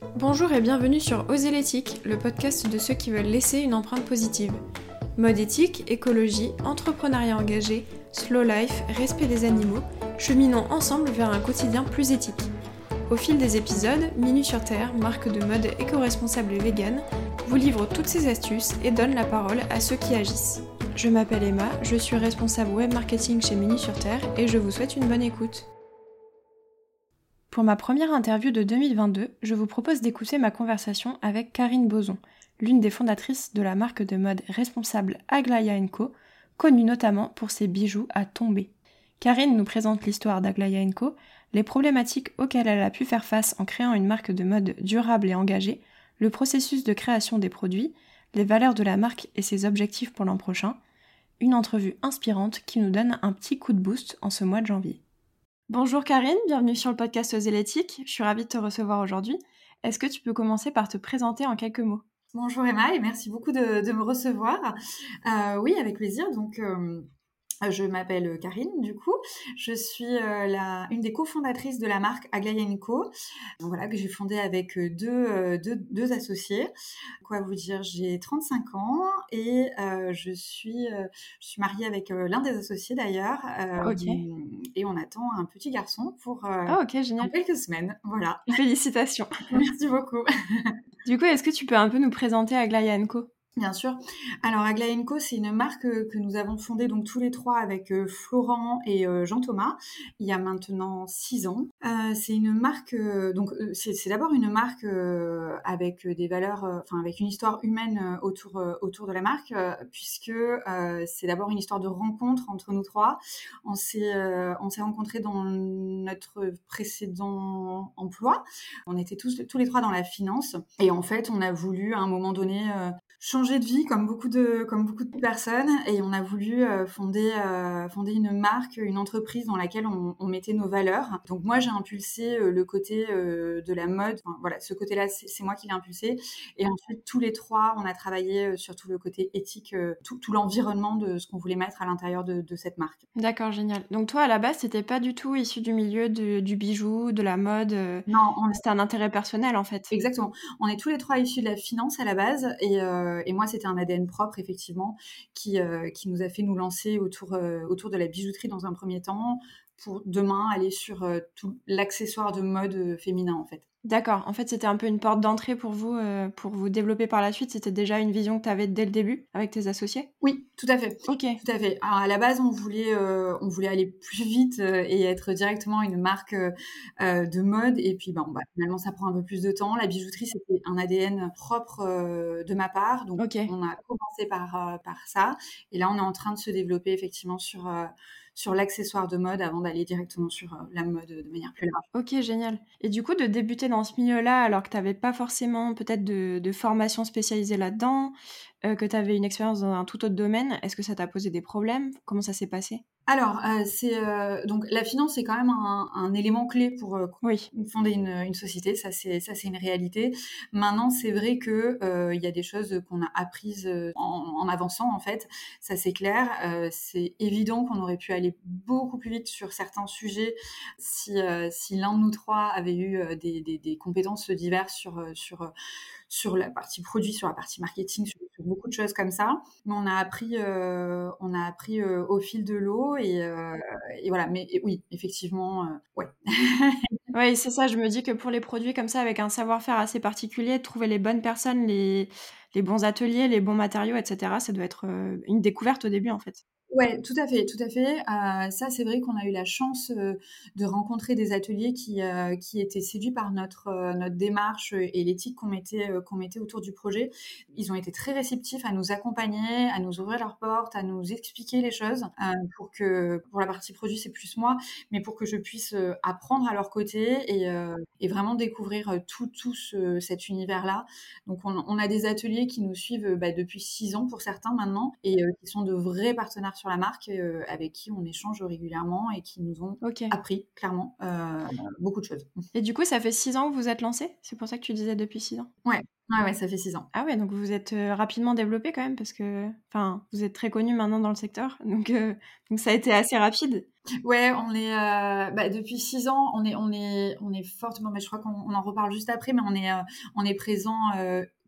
Bonjour et bienvenue sur Oser l'éthique, le podcast de ceux qui veulent laisser une empreinte positive. Mode éthique, écologie, entrepreneuriat engagé, slow life, respect des animaux, cheminons ensemble vers un quotidien plus éthique. Au fil des épisodes, Minu sur Terre, marque de mode éco-responsable et vegan, vous livre toutes ces astuces et donne la parole à ceux qui agissent. Je m'appelle Emma, je suis responsable web marketing chez Minu sur Terre et je vous souhaite une bonne écoute. Pour ma première interview de 2022, je vous propose d'écouter ma conversation avec Karine Boson, l'une des fondatrices de la marque de mode responsable Aglaya Co, connue notamment pour ses bijoux à tomber. Karine nous présente l'histoire d'Aglaya Co, les problématiques auxquelles elle a pu faire face en créant une marque de mode durable et engagée, le processus de création des produits, les valeurs de la marque et ses objectifs pour l'an prochain, une entrevue inspirante qui nous donne un petit coup de boost en ce mois de janvier. Bonjour Karine, bienvenue sur le podcast Zélétique. Je suis ravie de te recevoir aujourd'hui. Est-ce que tu peux commencer par te présenter en quelques mots? Bonjour Emma et merci beaucoup de, me recevoir. Euh, oui, avec plaisir. Donc, euh, je m'appelle Karine, du coup. Je suis euh, la, une des cofondatrices de la marque Aglaya Co. Voilà, que j'ai fondée avec euh, deux, deux, associés. Quoi vous dire, j'ai 35 ans et je, suis, je suis mariée avec l'un des associés d'ailleurs. Et on attend un petit garçon pour ah, ok génial. quelques semaines. Voilà. Félicitations. Merci beaucoup. du coup, est-ce que tu peux un peu nous présenter Aglaya Co? Bien sûr. Alors Aglaenco, c'est une marque euh, que nous avons fondée donc tous les trois avec euh, Florent et euh, Jean-Thomas il y a maintenant six ans. c'est une marque donc c'est d'abord une marque avec des valeurs, enfin avec une histoire humaine autour autour de la marque puisque c'est d'abord une histoire de rencontre entre nous trois. On s'est on s'est rencontrés dans notre précédent emploi. On était tous tous les trois dans la finance et en fait on a voulu à un moment donné changer de vie comme beaucoup de comme beaucoup de personnes et on a voulu euh, fonder euh, fonder une marque, une entreprise dans laquelle on, on mettait nos valeurs. Donc moi j'ai impulsé euh, le côté de la mode, enfin, voilà ce côté-là c'est moi qui l'ai impulsé et ensuite tous les trois on a travaillé sur tout le côté éthique, tout, tout l'environnement de ce qu'on voulait mettre à l'intérieur de, de, cette marque. D'accord génial. Donc toi à la base c'était pas du tout issu du milieu de, du bijou, de la mode. Non, c'était un intérêt personnel en fait. Exactement. On est tous les trois issus de la finance à la base et euh, et moi, c'était un ADN propre, effectivement, qui, euh, qui nous a fait nous lancer autour, euh, autour de la bijouterie dans un premier temps, pour demain aller sur tout l'accessoire de mode féminin, en fait. D'accord. En fait, c'était un peu une porte d'entrée pour vous, euh, pour vous développer par la suite. C'était déjà une vision que tu avais dès le début avec tes associés? Oui, tout à fait. Ok. Tout à fait. Alors, à la base, on voulait, euh, on voulait aller plus vite euh, et être directement une marque de mode. Et puis, bon, bah, finalement, ça prend un peu plus de temps. La bijouterie, c'était un ADN propre de ma part. Donc, on a commencé par, par ça. Et là, on est en train de se développer effectivement sur sur l'accessoire de mode avant d'aller directement sur euh, la mode de manière plus large. Ok, génial. Et du coup, de débuter dans ce milieu-là alors que tu n'avais pas forcément peut-être de, formation spécialisée là-dedans, euh, que tu avais une expérience dans un tout autre domaine, est-ce que ça t'a posé des problèmes? Comment ça s'est passé? Alors, euh, c'est euh, donc la finance, c'est quand même un, élément clé pour euh, fonder une, société. Ça, c'est ça, c'est une réalité. Maintenant, c'est vrai que il y a des choses qu'on a apprises en, avançant, en fait. Ça, c'est clair. c'est évident qu'on aurait pu aller beaucoup plus vite sur certains sujets si si l'un de nous trois avait eu des, des, compétences diverses sur sur sur la partie produit, sur la partie marketing, sur, beaucoup de choses comme ça. Mais on a appris, euh, on a appris euh, au fil de l'eau et, euh, voilà. Mais oui, effectivement, ouais. oui, c'est ça. Je me dis que pour les produits comme ça, avec un savoir-faire assez particulier, trouver les bonnes personnes, les, les bons ateliers, les bons matériaux, etc., ça doit être une découverte au début, en fait. Ouais, tout à fait, tout à fait. Euh, ça, c'est vrai qu'on a eu la chance euh, de rencontrer des ateliers qui, euh, qui étaient séduits par notre, notre démarche et l'éthique qu'on mettait, qu'on mettait autour du projet. Ils ont été très réceptifs à nous accompagner, à nous ouvrir leurs portes, à nous expliquer les choses pour que, pour la partie produit, c'est plus moi, mais pour que je puisse apprendre à leur côté et, et vraiment découvrir tout, tout cet univers-là. Donc, on, on, a des ateliers qui nous suivent bah, depuis six ans pour certains maintenant et qui sont de vrais partenaires sur la marque avec qui on échange régulièrement et qui nous ont appris clairement beaucoup de choses. Et du coup, ça fait six ans que vous êtes lancé C'est pour ça que tu disais depuis six ans? Ouais, Ouais, ouais, ça fait six ans. Ah ouais, donc vous êtes rapidement développé quand même parce que, enfin, vous êtes très connu maintenant dans le secteur, donc, donc ça a été assez rapide. Ouais, on est bah, depuis six ans, on est on est on est fortement, mais je crois qu'on en reparle juste après, mais on est on est présent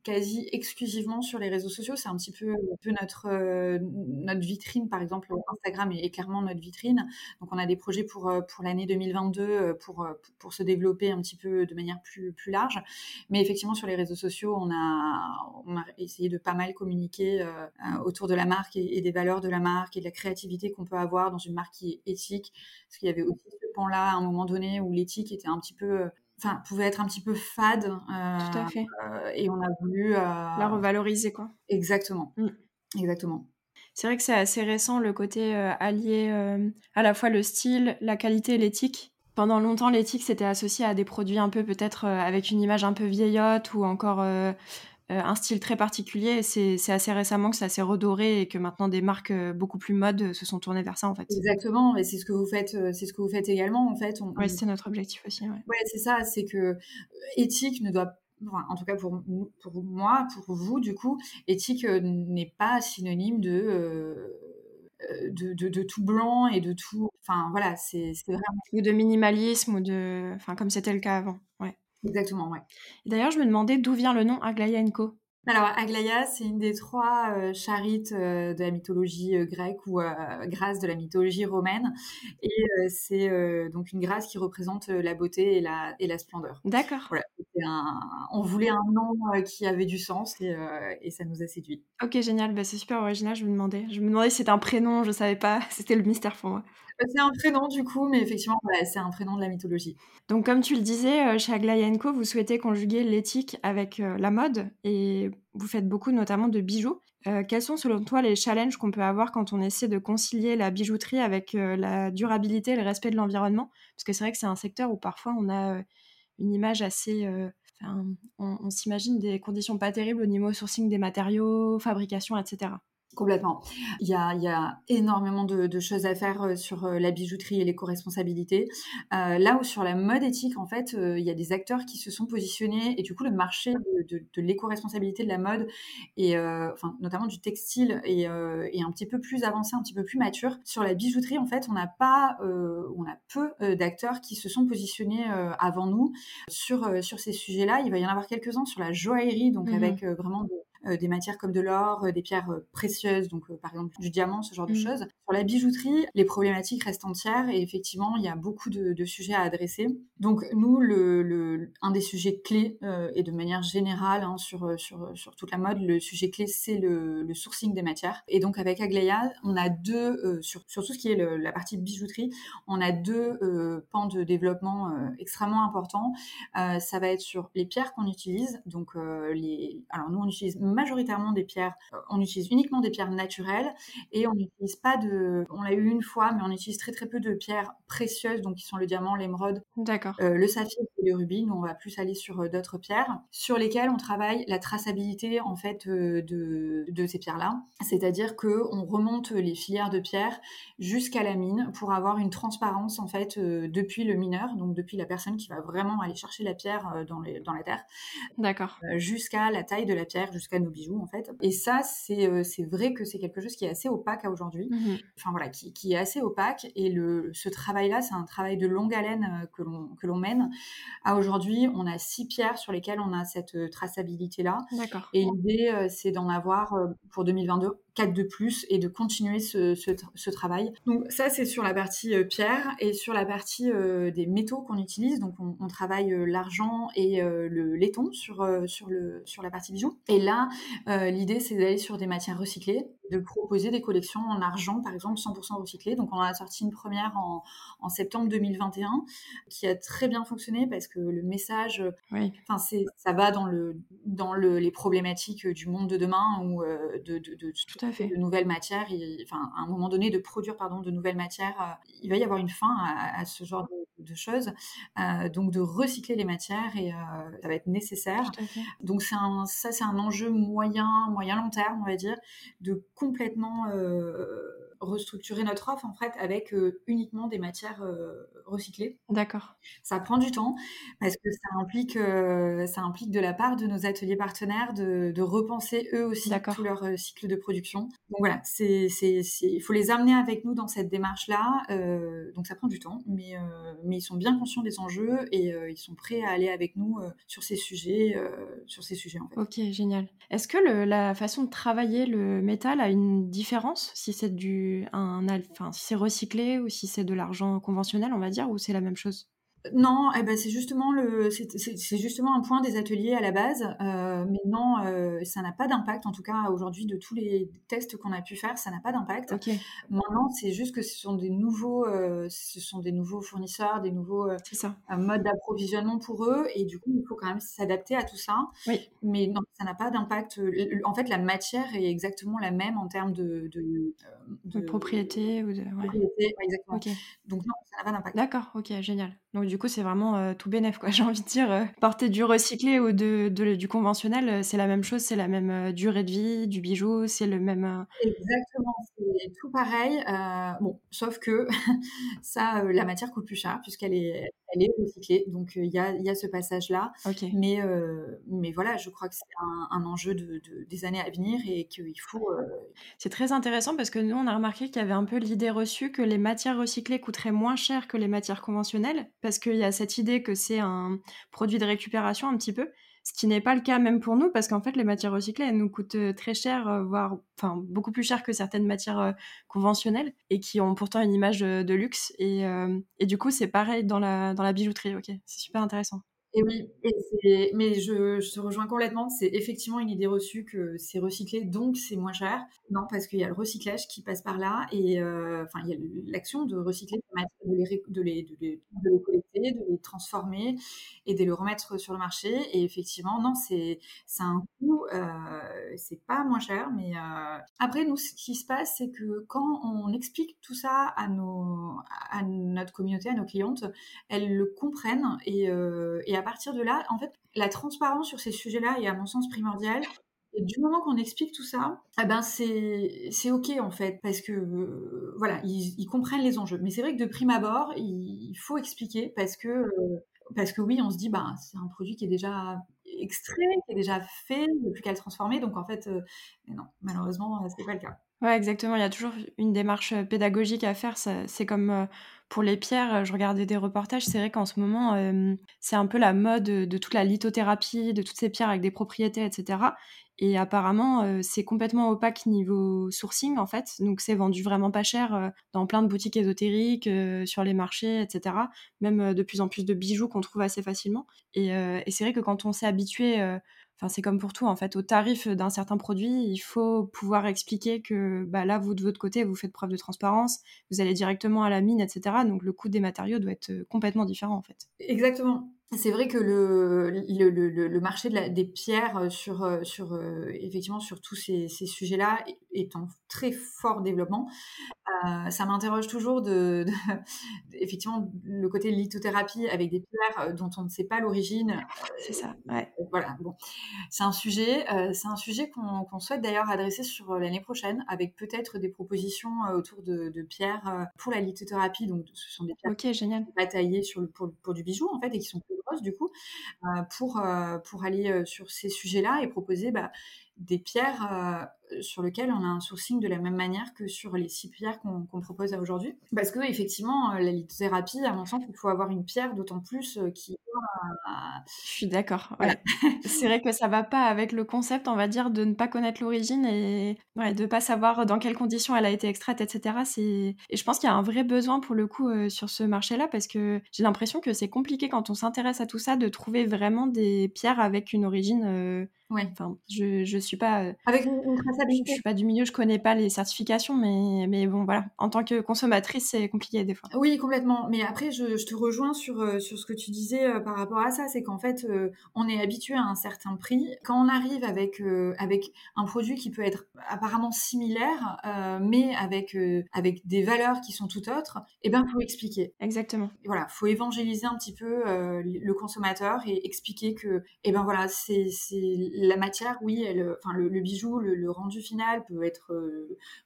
quasi exclusivement sur les réseaux sociaux. C'est un petit peu, notre, euh, notre vitrine, par exemple, Instagram est, clairement notre vitrine. Donc, on a des projets pour, euh, pour l'année 2022 euh, pour, pour se développer un petit peu de manière plus, plus large. Mais effectivement, sur les réseaux sociaux, on a, on a essayé de pas mal communiquer autour de la marque et, et, des valeurs de la marque et de la créativité qu'on peut avoir dans une marque qui est éthique. Parce qu'il y avait aussi ce pan-là à un moment donné où l'éthique était un petit peu enfin, pouvait être un petit peu fade. Tout à fait. Euh, et on a voulu. Euh, la revaloriser, quoi. Exactement. Mm. Exactement. C'est vrai que c'est assez récent le côté euh, allié à la fois le style, la qualité et l'éthique. Pendant longtemps, l'éthique s'était associé à des produits un peu peut-être avec une image un peu vieillotte ou encore euh, un style très particulier. C'est assez récemment que ça s'est redoré et que maintenant des marques euh, beaucoup plus mode se sont tournées vers ça en fait. Exactement, et c'est ce que vous faites, euh, c'est ce que vous faites également en fait. Oui, c'est notre objectif aussi. Ouais, ouais c'est ça, c'est que éthique ne doit en tout cas pour, pour moi, pour vous, du coup, éthique n'est pas synonyme de, de, de, tout blanc et de tout. Enfin, voilà, c'est vraiment. Ou de minimalisme, ou de. Enfin, comme c'était le cas avant. Ouais. Exactement, ouais. D'ailleurs, je me demandais d'où vient le nom Aglaya Co. Alors, Aglaïa, c'est une des trois euh, charites euh, de la mythologie euh, grecque ou grâce de la mythologie romaine. Et c'est donc une grâce qui représente la beauté et la, et la splendeur. D'accord. Voilà, on voulait un nom qui avait du sens et, et ça nous a séduit. Ok, génial. Bah, c'est super original, je me demandais. Je me demandais si c'était un prénom, je savais pas. C'était le mystère pour moi. C'est un prénom du coup, mais effectivement, c'est un prénom de la mythologie. Donc, comme tu le disais, chez Aglaïa Co, vous souhaitez conjuguer l'éthique avec la mode et vous faites beaucoup notamment de bijoux. Euh, quels sont selon toi les challenges qu'on peut avoir quand on essaie de concilier la bijouterie avec euh, la durabilité et le respect de l'environnement? Parce que c'est vrai que c'est un secteur où parfois on a euh, une image assez... on s'imagine des conditions pas terribles au niveau sourcing des matériaux, fabrication, etc. Complètement. Il y a, il y a énormément de, de, choses à faire euh, sur euh, la bijouterie et l'éco-responsabilité. Euh, là où sur la mode éthique, en fait, euh, il y a des acteurs qui se sont positionnés et du coup, le marché de, de, de l'éco-responsabilité de la mode et euh, enfin, notamment du textile est, est, un petit peu plus avancé, un petit peu plus mature. Sur la bijouterie, en fait, on n'a pas, on a peu d'acteurs qui se sont positionnés avant nous sur sur ces sujets-là. Il va y en avoir quelques-uns sur la joaillerie, donc mmh avec vraiment des matières comme de l'or, euh, des pierres euh, précieuses, donc par exemple du diamant, ce genre de mmh. choses. Sur la bijouterie, les problématiques restent entières et effectivement, il y a beaucoup de, de sujets à adresser. Donc nous, le, le un des sujets clés et de manière générale hein, sur, sur, sur toute la mode, le sujet clé, c'est le, le, sourcing des matières. Et donc avec Aglaia, on a deux, sur, sur, tout ce qui est la partie bijouterie, on a deux pans de développement extrêmement importants. ça va être sur les pierres qu'on utilise. Donc les, alors nous, on utilise majoritairement des pierres, euh, on utilise uniquement des pierres naturelles et on n'utilise pas de, on l'a eu une fois, mais on utilise très très peu de pierres précieuses, donc qui sont le diamant, l'émeraude, D'accord. Euh, le saphir et le rubis. Nous, on va plus aller sur euh, d'autres pierres sur lesquelles on travaille la traçabilité en fait de, de ces pierres-là. C'est-à-dire que on remonte les filières de pierres jusqu'à la mine pour avoir une transparence en fait depuis le mineur, donc depuis la personne qui va vraiment aller chercher la pierre dans, les, dans la terre, d'accord, jusqu'à la taille de la pierre, jusqu'à nos bijoux en fait. Et ça, c'est euh, c'est vrai que c'est quelque chose qui est assez opaque à aujourd'hui. Mmh enfin voilà, qui, qui, est assez opaque. Et le, ce travail-là, c'est un travail de longue haleine euh, que l'on que l'on mène. À aujourd'hui, on a six pierres sur lesquelles on a cette euh, traçabilité-là. D'accord. Et l'idée, c'est d'en avoir pour 2022 quatre de plus et de continuer ce, travail. Donc ça, c'est sur la partie pierre et sur la partie des métaux qu'on utilise. Donc on, travaille l'argent et le laiton sur, sur, la partie bijoux. Et là, euh, l'idée, c'est d'aller sur des matières recyclées, de proposer des collections en argent, par exemple, 100% recyclé. Donc, on a sorti une première en, en, septembre 2021 qui a très bien fonctionné parce que le message, oui. ça va dans le dans le, les problématiques du monde de demain ou euh, de, de, de, Tout à fait. de nouvelles matières. enfin, à un moment donné, de produire pardon de nouvelles matières, euh, il va y avoir une fin à, à ce genre de, de choses. Euh, donc, de recycler les matières et euh, ça va être nécessaire. Donc, c'est un, ça, c'est un enjeu moyen, moyen long terme, on va dire, de complètement euh, restructurer notre offre en fait avec uniquement des matières recyclées. D'accord. Ça prend du temps parce que ça implique, ça implique de la part de nos ateliers partenaires de, de repenser eux aussi tout leur cycle de production. Donc voilà, c'est, il faut les amener avec nous dans cette démarche-là. donc ça prend du temps, mais, mais ils sont bien conscients des enjeux et ils sont prêts à aller avec nous sur ces sujets, sur ces sujets en fait. Ok, génial. Est-ce que le, la façon de travailler le métal a une différence si c'est du un, enfin, si c'est recyclé ou si c'est de l'argent conventionnel, on va dire, ou c'est la même chose? Non, eh ben c'est justement le, c'est justement un point des ateliers à la base, euh, mais non, euh, ça n'a pas d'impact. En tout cas, aujourd'hui, de tous les tests qu'on a pu faire, ça n'a pas d'impact. Maintenant, c'est juste que ce sont des nouveaux, euh, ce sont des nouveaux fournisseurs, des nouveaux modes d'approvisionnement pour eux, et du coup, il faut quand même s'adapter à tout ça. Oui. Mais non, ça n'a pas d'impact. En fait, la matière est exactement la même en termes de, de, propriété ou de propriété, exactement. Donc non, ça n'a pas d'impact. D'accord, ok, génial. Donc du coup, c'est vraiment euh, tout bénef, quoi. J'ai envie de dire, euh, porter du recyclé ou de, du conventionnel, euh, c'est la même chose, c'est la même durée de vie du bijou, c'est le même. Exactement, c'est tout pareil. bon, sauf que ça, la matière coûte plus cher puisqu'elle est, elle est recyclée. Donc il y a, y, a, ce passage-là. Mais, mais voilà, je crois que c'est un, enjeu de, des années à venir et qu'il faut. C'est très intéressant parce que nous, on a remarqué qu'il y avait un peu l'idée reçue que les matières recyclées coûteraient moins cher que les matières conventionnelles parce qu'il y a cette idée que c'est un produit de récupération un petit peu, ce qui n'est pas le cas même pour nous, parce qu'en fait, les matières recyclées, elles nous coûtent euh, très cher, euh, voire enfin, beaucoup plus cher que certaines matières euh, conventionnelles, et qui ont pourtant une image de luxe. Et, et du coup, c'est pareil dans la, dans la bijouterie, ok C'est super intéressant. Et oui, mais je, je, te rejoins complètement. C'est effectivement une idée reçue que c'est recyclé, donc c'est moins cher. Non, parce qu'il y a le recyclage qui passe par là, et euh, il y a l'action de recycler, de les, de, les, de, les, de les collecter, de les transformer et de les remettre sur le marché. Et effectivement, non, c'est un coût, euh, c'est pas moins cher, mais euh... après, nous, ce qui se passe, c'est que quand on explique tout ça à, nos, à notre communauté, à nos clientes, elles le comprennent et, euh, et à partir de là, en fait, la transparence sur ces sujets-là est à mon sens primordiale. Et du moment qu'on explique tout ça, eh ben c'est ok en fait parce que euh, voilà ils, comprennent les enjeux. Mais c'est vrai que de prime abord, il, faut expliquer parce que euh, parce que oui, on se dit bah c'est un produit qui est déjà extrait, qui est déjà fait, il n'y a plus qu'à le transformer. Donc en fait, euh, non, malheureusement, c'est pas le cas. Ouais, exactement. Il y a toujours une démarche pédagogique à faire. C'est comme pour les pierres, je regardais des reportages. C'est vrai qu'en ce moment, c'est un peu la mode de toute la lithothérapie, de toutes ces pierres avec des propriétés, etc. Et apparemment, c'est complètement opaque niveau sourcing, en fait. Donc, c'est vendu vraiment pas cher dans plein de boutiques ésotériques, sur les marchés, etc. Même de plus en plus de bijoux qu'on trouve assez facilement. Et, c'est vrai que quand on s'est habitué C'est comme pour tout, en fait, au tarif d'un certain produit, il faut pouvoir expliquer que bah, là, vous, de votre côté, vous faites preuve de transparence, vous allez directement à la mine, etc. Donc, le coût des matériaux doit être euh, complètement différent, en fait. Exactement. C'est vrai que le, le, le, marché de la, des pierres euh, sur, euh, sur, euh, effectivement, sur tous ces, ces sujets-là est en très fort développement. Euh, ça m'interroge toujours de, de, effectivement, le côté lithothérapie avec des pierres dont on ne sait pas l'origine. C'est ça, ouais. Voilà, bon. C'est un sujet, euh, c'est un sujet qu'on souhaite d'ailleurs adresser sur l'année prochaine avec peut-être des propositions autour de, de, pierres pour la lithothérapie. Donc, ce sont des pierres okay, génial. bataillées sur le, pour, pour, du bijou, en fait, et qui sont du coup, euh, pour, euh, pour aller euh, sur ces sujets-là et proposer bah, des pierres sur lesquelles on a un sourcing de la même manière que sur les six pierres qu'on propose aujourd'hui. Parce que effectivement, la lithothérapie, à mon sens, il faut avoir une pierre d'autant plus qui je suis d'accord. c'est vrai que ça va pas avec le concept, on va dire, de ne pas connaître l'origine et ouais, de pas savoir dans quelles conditions elle a été extraite, etc. Et je pense qu'il y a un vrai besoin pour le coup euh, sur ce marché-là parce que j'ai l'impression que c'est compliqué quand on s'intéresse à tout ça de trouver vraiment des pierres avec une origine. Ouais. Enfin, je je suis pas euh, avec une, traçabilité. Je, suis pas du milieu, je connais pas les certifications, mais mais bon voilà. En tant que consommatrice, c'est compliqué des fois. Oui, complètement. Mais après, je, je te rejoins sur euh, sur ce que tu disais euh, par rapport à ça, c'est qu'en fait, on est habitué à un certain prix. Quand on arrive avec avec un produit qui peut être apparemment similaire, mais avec avec des valeurs qui sont tout autres, eh ben faut expliquer. Exactement. Et voilà, faut évangéliser un petit peu le consommateur et expliquer que eh ben voilà, c'est c'est la matière, oui, enfin, le, bijou, le, rendu final peut être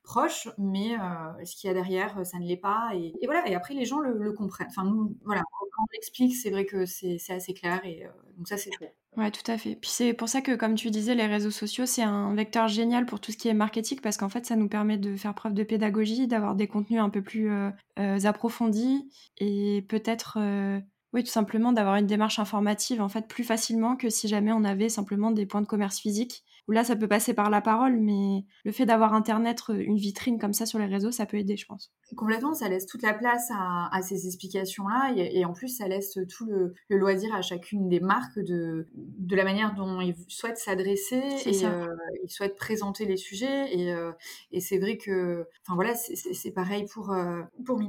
proche, mais ce qu'il y a derrière, ça ne l'est pas. Et, voilà. Et après, les gens le, comprennent. Voilà, quand on l'explique, c'est vrai que c'est assez clair. Et donc ça, c'est fait. Ouais, tout à fait. Puis c'est pour ça que, comme tu disais, les réseaux sociaux, c'est un vecteur génial pour tout ce qui est marketing, parce qu'en fait, ça nous permet de faire preuve de pédagogie, d'avoir des contenus un peu plus euh, euh, approfondis, et peut-être, euh, oui, tout simplement d'avoir une démarche informative, en fait, plus facilement que si jamais on avait simplement des points de commerce physiques où là, ça peut passer par la parole, mais le fait d'avoir Internet, euh, une vitrine comme ça sur les réseaux, ça peut aider, je pense. Complètement, ça laisse toute la place à, ces explications-là, et, en plus, ça laisse tout le, loisir à chacune des marques de, de la manière dont ils souhaitent s'adresser, et euh, ils souhaitent présenter les sujets, et, euh, et c'est vrai que, enfin voilà, c'est pareil pour, euh, pour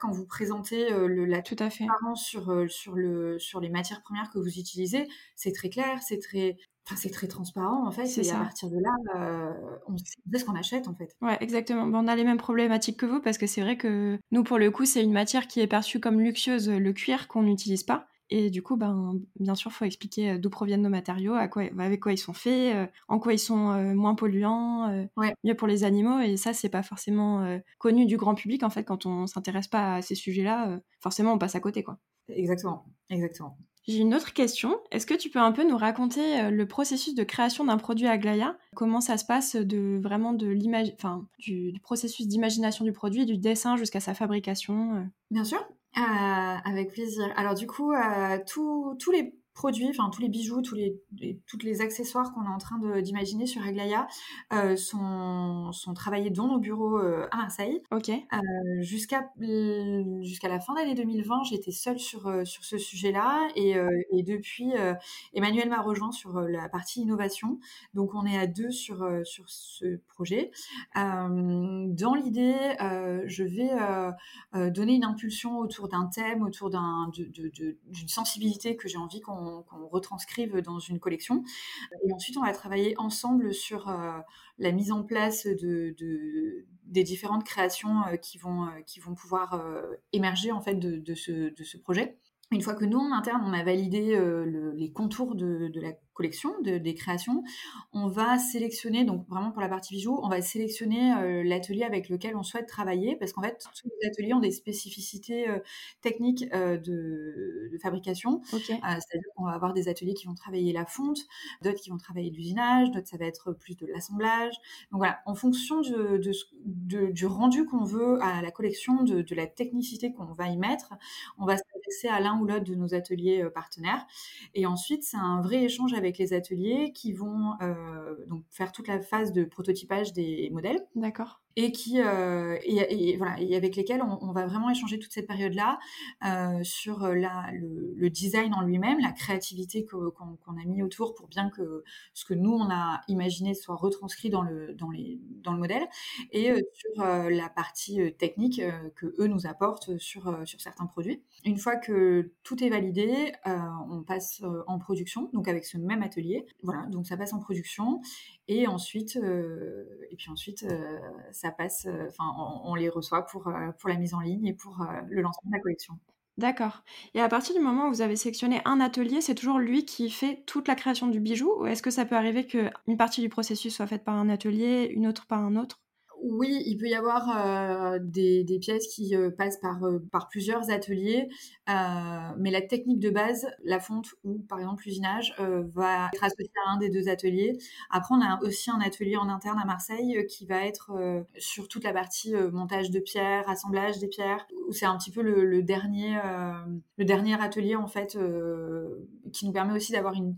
quand vous présentez le, la tout à fait. sur, sur, le, sur les matières premières que vous utilisez, c'est très clair, c'est très, Enfin, c'est très transparent en fait, et à partir de là, euh, on sait ce qu'on achète en fait. Ouais, exactement. on a les mêmes problématiques que vous parce que c'est vrai que nous, pour le coup, c'est une matière qui est perçue comme luxueuse, le cuir qu'on n'utilise pas. Et du coup, ben, bien sûr, il faut expliquer euh, d'où proviennent nos matériaux, à quoi, avec quoi ils sont faits, euh, en quoi ils sont moins polluants, mieux pour les animaux. Et ça, c'est pas forcément connu du grand public en fait. Quand on s'intéresse pas à ces sujets-là, forcément, on passe à côté, quoi. Exactement, exactement. J'ai une autre question. Est-ce que tu peux un peu nous raconter euh, le processus de création d'un produit à Glaya Comment ça se passe de vraiment de l'image, du, processus d'imagination du produit, du dessin jusqu'à sa fabrication euh? Bien sûr, euh, avec plaisir. Alors du coup, tous les produits, enfin tous les bijoux, tous les, toutes les accessoires qu'on est en train d'imaginer sur Aglaya euh, sont, sont travaillés dans nos bureaux euh, à Marseille. Ok. Euh, jusqu'à jusqu'à la fin d'année 2020, j'étais seule sur sur ce sujet-là et, et depuis Emmanuel m'a rejoint sur la partie innovation. Donc on est à deux sur sur ce projet. dans l'idée, je vais donner une impulsion autour d'un thème, autour d'un d'une sensibilité que j'ai envie qu'on qu'on retranscrive dans une collection. Et ensuite, on va travailler ensemble sur euh, la mise en place de, des différentes créations euh, qui, vont, euh, qui vont pouvoir émerger en fait de, ce, de ce projet. Une fois que nous, en interne, on a validé les contours de, la collection, de, des créations, on va sélectionner, donc vraiment pour la partie bijoux, on va sélectionner euh, l'atelier avec lequel on souhaite travailler, parce qu'en fait, tous les ateliers ont des spécificités euh, techniques euh, de, de, fabrication. C'est-à-dire qu'on va avoir des ateliers qui vont travailler la fonte, d'autres qui vont travailler l'usinage, d'autres ça va être plus de l'assemblage. Donc voilà, en fonction de, du rendu qu'on veut à la collection, de, la technicité qu'on va y mettre, on va s'adresser à l'un ou l'autre de nos ateliers partenaires. Et ensuite, c'est un vrai échange avec avec les ateliers qui vont euh, donc faire toute la phase de prototypage des modèles. D'accord et qui euh, et, voilà et avec lesquels on, va vraiment échanger toute cette période là euh, sur la, le, design en lui-même la créativité qu'on a mis autour pour bien que ce que nous on a imaginé soit retranscrit dans le dans les dans le modèle et euh, sur euh, la partie euh, technique que eux nous apportent sur sur certains produits. Une fois que tout est validé on passe en production donc avec ce même atelier. Voilà donc ça passe en production et ensuite et puis ensuite ça passe, euh, enfin, on, les reçoit pour, euh, pour la mise en ligne et pour euh, le lancement de la collection. D'accord. Et à partir du moment où vous avez sélectionné un atelier, c'est toujours lui qui fait toute la création du bijou Ou est-ce que ça peut arriver qu'une partie du processus soit faite par un atelier, une autre par un autre? Oui, il peut y avoir euh, des, pièces qui euh, passent par, euh, par plusieurs ateliers, mais la technique de base, la fonte ou par exemple l'usinage, va être associée à un des deux ateliers. Après, on a aussi un atelier en interne à Marseille qui va être sur toute la partie montage de pierres, assemblage des pierres, c'est un petit peu le, dernier, le dernier atelier en fait qui nous permet aussi d'avoir une,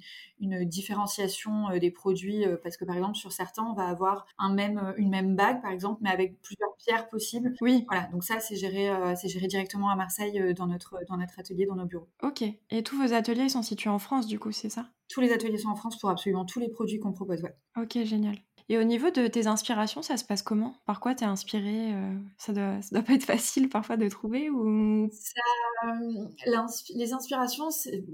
différenciation des produits, parce que par exemple sur certains, on va avoir une même bague par exemple, mais avec plusieurs pierres possibles. Oui. Voilà, donc ça, c'est géré, euh, c'est géré directement à Marseille euh, dans, notre, dans notre atelier, dans nos bureaux. Ok. Et tous vos ateliers sont situés en France, du coup, c'est ça? Tous les ateliers sont en France pour absolument tous les produits qu'on propose, ouais. Ok, génial. Et au niveau de tes inspirations, ça se passe comment? Par quoi t'es inspirée euh, ça, doit, ça doit pas être facile parfois de trouver ou ça, Les inspirations, c'est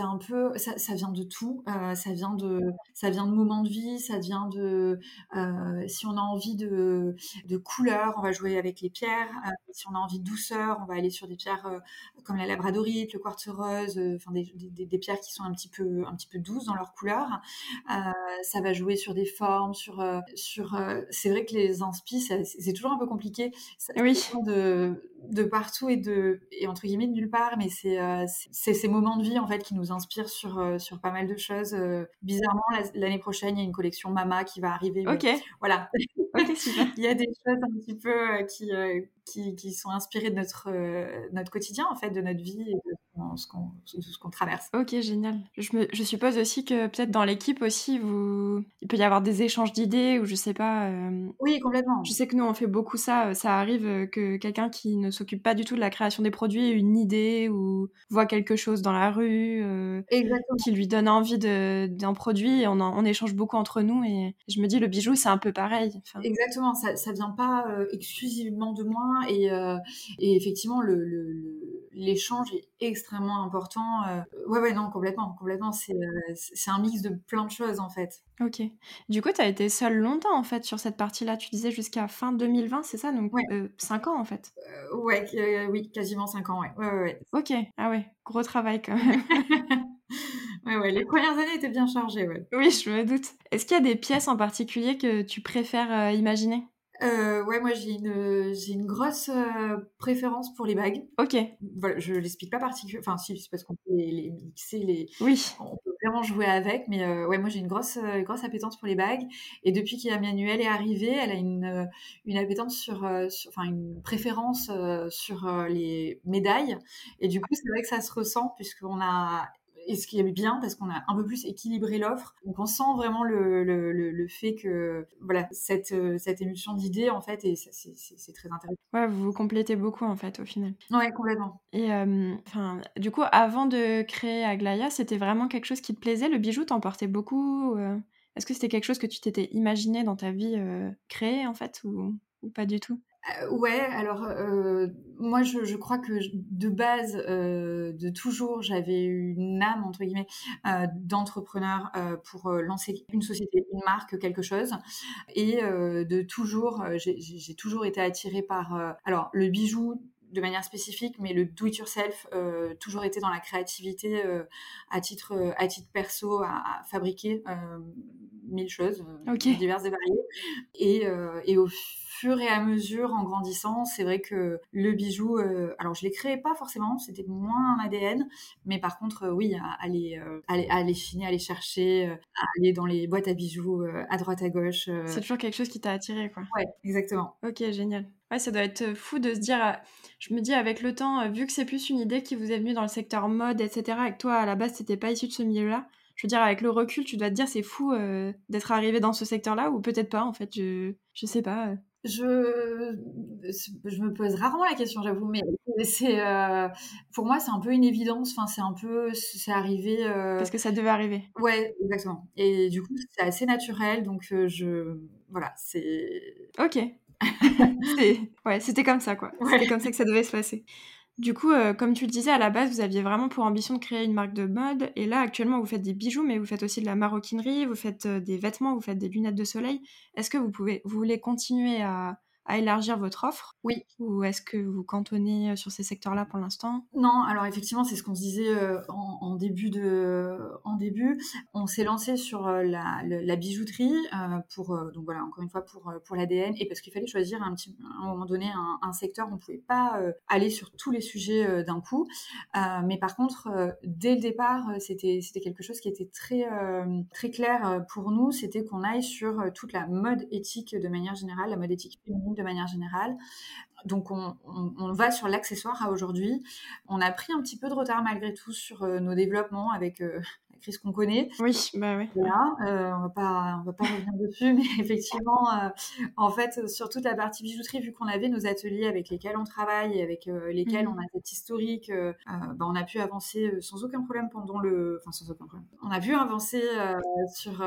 un peu, ça, ça, vient de tout. Euh, ça vient de, ça vient de moments de vie. Ça vient de, euh, si on a envie de, de couleurs, on va jouer avec les pierres. Euh, si on a envie de douceur, on va aller sur des pierres comme la labradorite, le quartz rose, euh, enfin des, des, des, pierres qui sont un petit peu, un petit peu douces dans leur couleur. ça va jouer sur des formes, sur, sur. c'est vrai que les inspi, c'est toujours un peu compliqué. Ça, oui. De, de partout et de et entre guillemets de nulle part mais c'est euh, ces moments de vie en fait qui nous inspirent sur euh, sur pas mal de choses. Euh, bizarrement l'année prochaine il y a une collection Mama qui va arriver ok. voilà. Super. Il y a des choses un petit peu qui qui, qui sont inspirées de notre notre quotidien en fait de notre vie et de ce qu'on traverse. Ok, génial. Je, me, je suppose aussi que peut-être dans l'équipe aussi, vous... il peut y avoir des échanges d'idées ou je sais pas. Euh... Oui, complètement. Je sais que nous, on fait beaucoup ça. Ça arrive que quelqu'un qui ne s'occupe pas du tout de la création des produits ait une idée ou voit quelque chose dans la rue euh, qui lui donne envie d'un produit et on, en, on échange beaucoup entre nous. Et je me dis, le bijou, c'est un peu pareil. Enfin... Exactement, ça, ça vient pas euh, exclusivement de moi et, euh, et effectivement, l'échange le, le, est extrêmement important. Euh, ouais, ouais, non, complètement, complètement. Euh, c'est un mix de plein de choses, en fait. Ok. Du coup, tu as été seule longtemps, en fait, sur cette partie-là. Tu disais jusqu'à fin 2020, c'est ça? Donc, ouais. 5 euh, ans, en fait. ouais, oui, quasiment 5 ans, ouais. Ouais, ouais, ouais. Ok. Ah ouais, gros travail, quand même. ouais, ouais, les premières années étaient bien chargées, ouais. Oui, je me doute. Est-ce qu'il y a des pièces en particulier que tu préfères imaginer? Euh, ouais, moi j'ai une j'ai une grosse euh, préférence pour les bagues. Ok. Voilà, je l'explique pas particulièrement. Enfin, si, c'est parce qu'on peut les, mixer, les. Oui. On peut vraiment jouer avec, mais euh, ouais, moi j'ai une grosse euh, grosse appétence pour les bagues. Et depuis qu'Emmanuel est arrivée, elle a une une appétence sur, sur enfin une préférence sur les médailles. Et du coup, c'est vrai que ça se ressent puisqu'on a et ce qui est bien parce qu'on a un peu plus équilibré l'offre. Donc on sent vraiment le, le, le, fait que voilà cette, euh, cette émulsion d'idées en fait et c'est très intéressant. Ouais, vous vous complétez beaucoup en fait au final. Ouais, complètement. Et euh, du coup, avant de créer Aglaya, c'était vraiment quelque chose qui te plaisait? Le bijou, t'en portais beaucoup. Euh? Est-ce que c'était quelque chose que tu t'étais imaginé dans ta vie créer en fait ou, ou pas du tout? Euh, ouais, alors euh, moi je, je, crois que de base, euh, de toujours, j'avais une âme entre guillemets d'entrepreneur pour lancer une société, une marque, quelque chose, et de toujours, j'ai toujours été attirée par alors le bijou de manière spécifique, mais le do it yourself euh, toujours été dans la créativité euh, à titre à titre perso à, à fabriquer mille choses okay. diverses et variées et, et au fur et à mesure, en grandissant, c'est vrai que le bijou, euh, alors je les créais pas forcément, c'était moins un ADN, mais par contre, euh, oui, aller, euh, aller, les chiner, les chercher, à aller dans les boîtes à bijoux à droite à gauche. C'est toujours quelque chose qui t'a attiré, quoi. Ouais, exactement. Ok, génial. Ouais, ça doit être fou de se dire. Je me dis, avec le temps, vu que c'est plus une idée qui vous est venue dans le secteur mode, etc., et que toi, à la base, t'étais pas issu de ce milieu-là, je veux dire, avec le recul, tu dois te dire, c'est fou euh, d'être arrivé dans ce secteur-là, ou peut-être pas, en fait, je, je sais pas je, je me pose rarement la question, j'avoue, mais c'est euh, pour moi c'est un peu une évidence. Enfin, c'est un peu, c'est arrivé. Euh... Parce que ça devait arriver. Ouais, exactement. Et du coup, c'est assez naturel, donc euh, je, voilà, c'est. Ok. ouais, c'était comme ça, quoi. Ouais. C'était comme ça que ça devait se passer. Du coup, euh, comme tu le disais, à la base, vous aviez vraiment pour ambition de créer une marque de mode. Et là, actuellement, vous faites des bijoux, mais vous faites aussi de la maroquinerie, vous faites euh, des vêtements, vous faites des lunettes de soleil. Est-ce que vous pouvez, vous voulez continuer à, à élargir votre offre Oui. Ou est-ce que vous cantonnez euh, sur ces secteurs-là pour l'instant? Non, alors effectivement, c'est ce qu'on se disait euh, en, en, début de, en début. On s'est lancé sur euh, la, la, la bijouterie pour, donc voilà, encore une fois pour pour l'ADN et parce qu'il fallait choisir un petit, à un moment donné un, un secteur. On pouvait pas aller sur tous les sujets d'un coup, mais par contre, dès le départ, c'était c'était quelque chose qui était très très clair pour nous. C'était qu'on aille sur toute la mode éthique de manière générale, la mode éthique féminine de manière générale. Donc on, va sur l'accessoire à aujourd'hui. On a pris un petit peu de retard malgré tout sur euh, nos développements avec euh, crise qu'on connaît. Oui, bah oui. Voilà, euh, on va pas, on va pas revenir dessus, mais effectivement, euh, en fait, sur toute la partie bijouterie, vu qu'on avait nos ateliers avec lesquels on travaille et avec euh, lesquels mmh. on a cette historique, bah, on a pu avancer sans aucun problème pendant le, enfin sans aucun problème. On a pu avancer sur,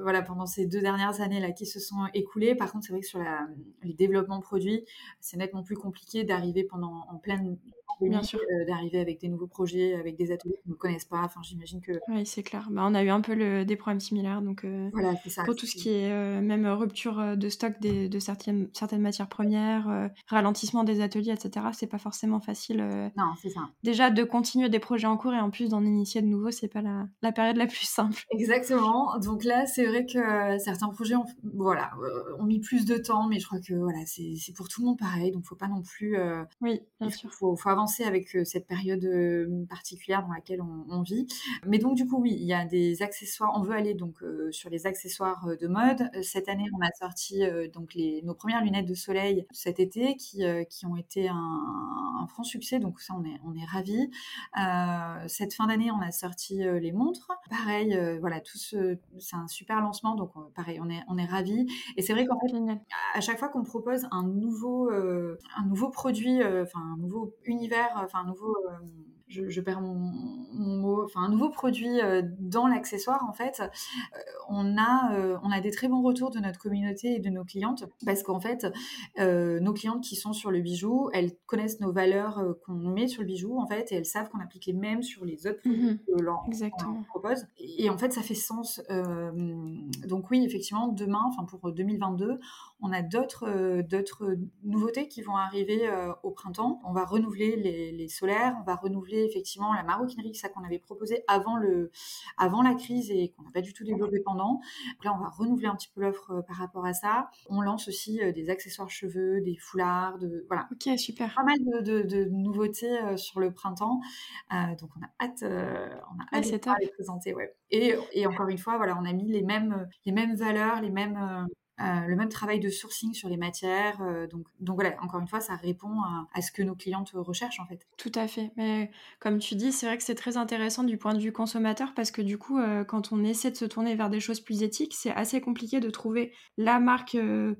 voilà, pendant ces deux dernières années là qui se sont écoulées. Par contre, c'est vrai que sur la, les développements produits, c'est nettement plus compliqué d'arriver pendant en pleine bien sûr. d'arriver avec des nouveaux projets, avec des ateliers qui ne connaissent pas. Enfin, j'imagine que. Oui, c'est clair. Bah, on a eu un peu le, des problèmes similaires. Donc, voilà, c'est ça. Pour tout ce qui est même rupture de stock des, de certaines, certaines matières premières, ralentissement des ateliers, etc., c'est pas forcément facile. non, c'est ça. Déjà, de continuer des projets en cours et en plus d'en initier de nouveaux, c'est pas la, la, période la plus simple. Exactement. Donc là, c'est vrai que certains projets ont, voilà, ont mis plus de temps, mais je crois que voilà, c'est pour tout le monde pareil. Donc, faut pas non plus. oui, bien sûr. Faut, faut avancer avec cette période particulière dans laquelle on, on, vit. Mais donc, du coup, oui, il y a des accessoires. On veut aller donc sur les accessoires de mode. Cette année, on a sorti donc les, nos premières lunettes de soleil cet été qui, qui ont été un, un, franc succès. Donc, ça, on est, on est ravis. cette fin d'année, on a sorti les montres. Pareil, voilà, tout ce, c'est un super lancement. Donc, pareil, on est, on est ravis. Et c'est vrai qu'en fait, à chaque fois qu'on propose un nouveau, un nouveau produit, enfin, un nouveau univers, enfin, un nouveau je, perds mon, mot, enfin un nouveau produit euh, dans l'accessoire en fait, euh, on a euh, on a des très bons retours de notre communauté et de nos clientes parce qu'en fait nos clientes qui sont sur le bijou, elles connaissent nos valeurs qu'on met sur le bijou en fait et elles savent qu'on applique les mêmes sur les autres produits mmh que l'on propose et, en fait ça fait sens. donc oui effectivement demain, enfin pour 2022, on a d'autres d'autres nouveautés qui vont arriver au printemps. On va renouveler les, les solaires, on va renouveler effectivement la maroquinerie, ça qu'on avait proposé avant, le, avant la crise et qu'on n'a pas du tout développé pendant. Donc là, on va renouveler un petit peu l'offre euh, par rapport à ça. On lance aussi euh, des accessoires cheveux, des foulards, de, voilà. Ok, super. Pas mal de, nouveautés euh, sur le printemps. donc on a hâte, on a hâte de les présenter. Ouais. Et, et, encore une fois, voilà, on a mis les mêmes, les mêmes valeurs, les mêmes euh, le même travail de sourcing sur les matières. Euh, donc, voilà, encore une fois, ça répond à, ce que nos clientes recherchent en fait. Tout à fait. Mais comme tu dis, c'est vrai que c'est très intéressant du point de vue consommateur parce que du coup, euh, quand on essaie de se tourner vers des choses plus éthiques, c'est assez compliqué de trouver la marque,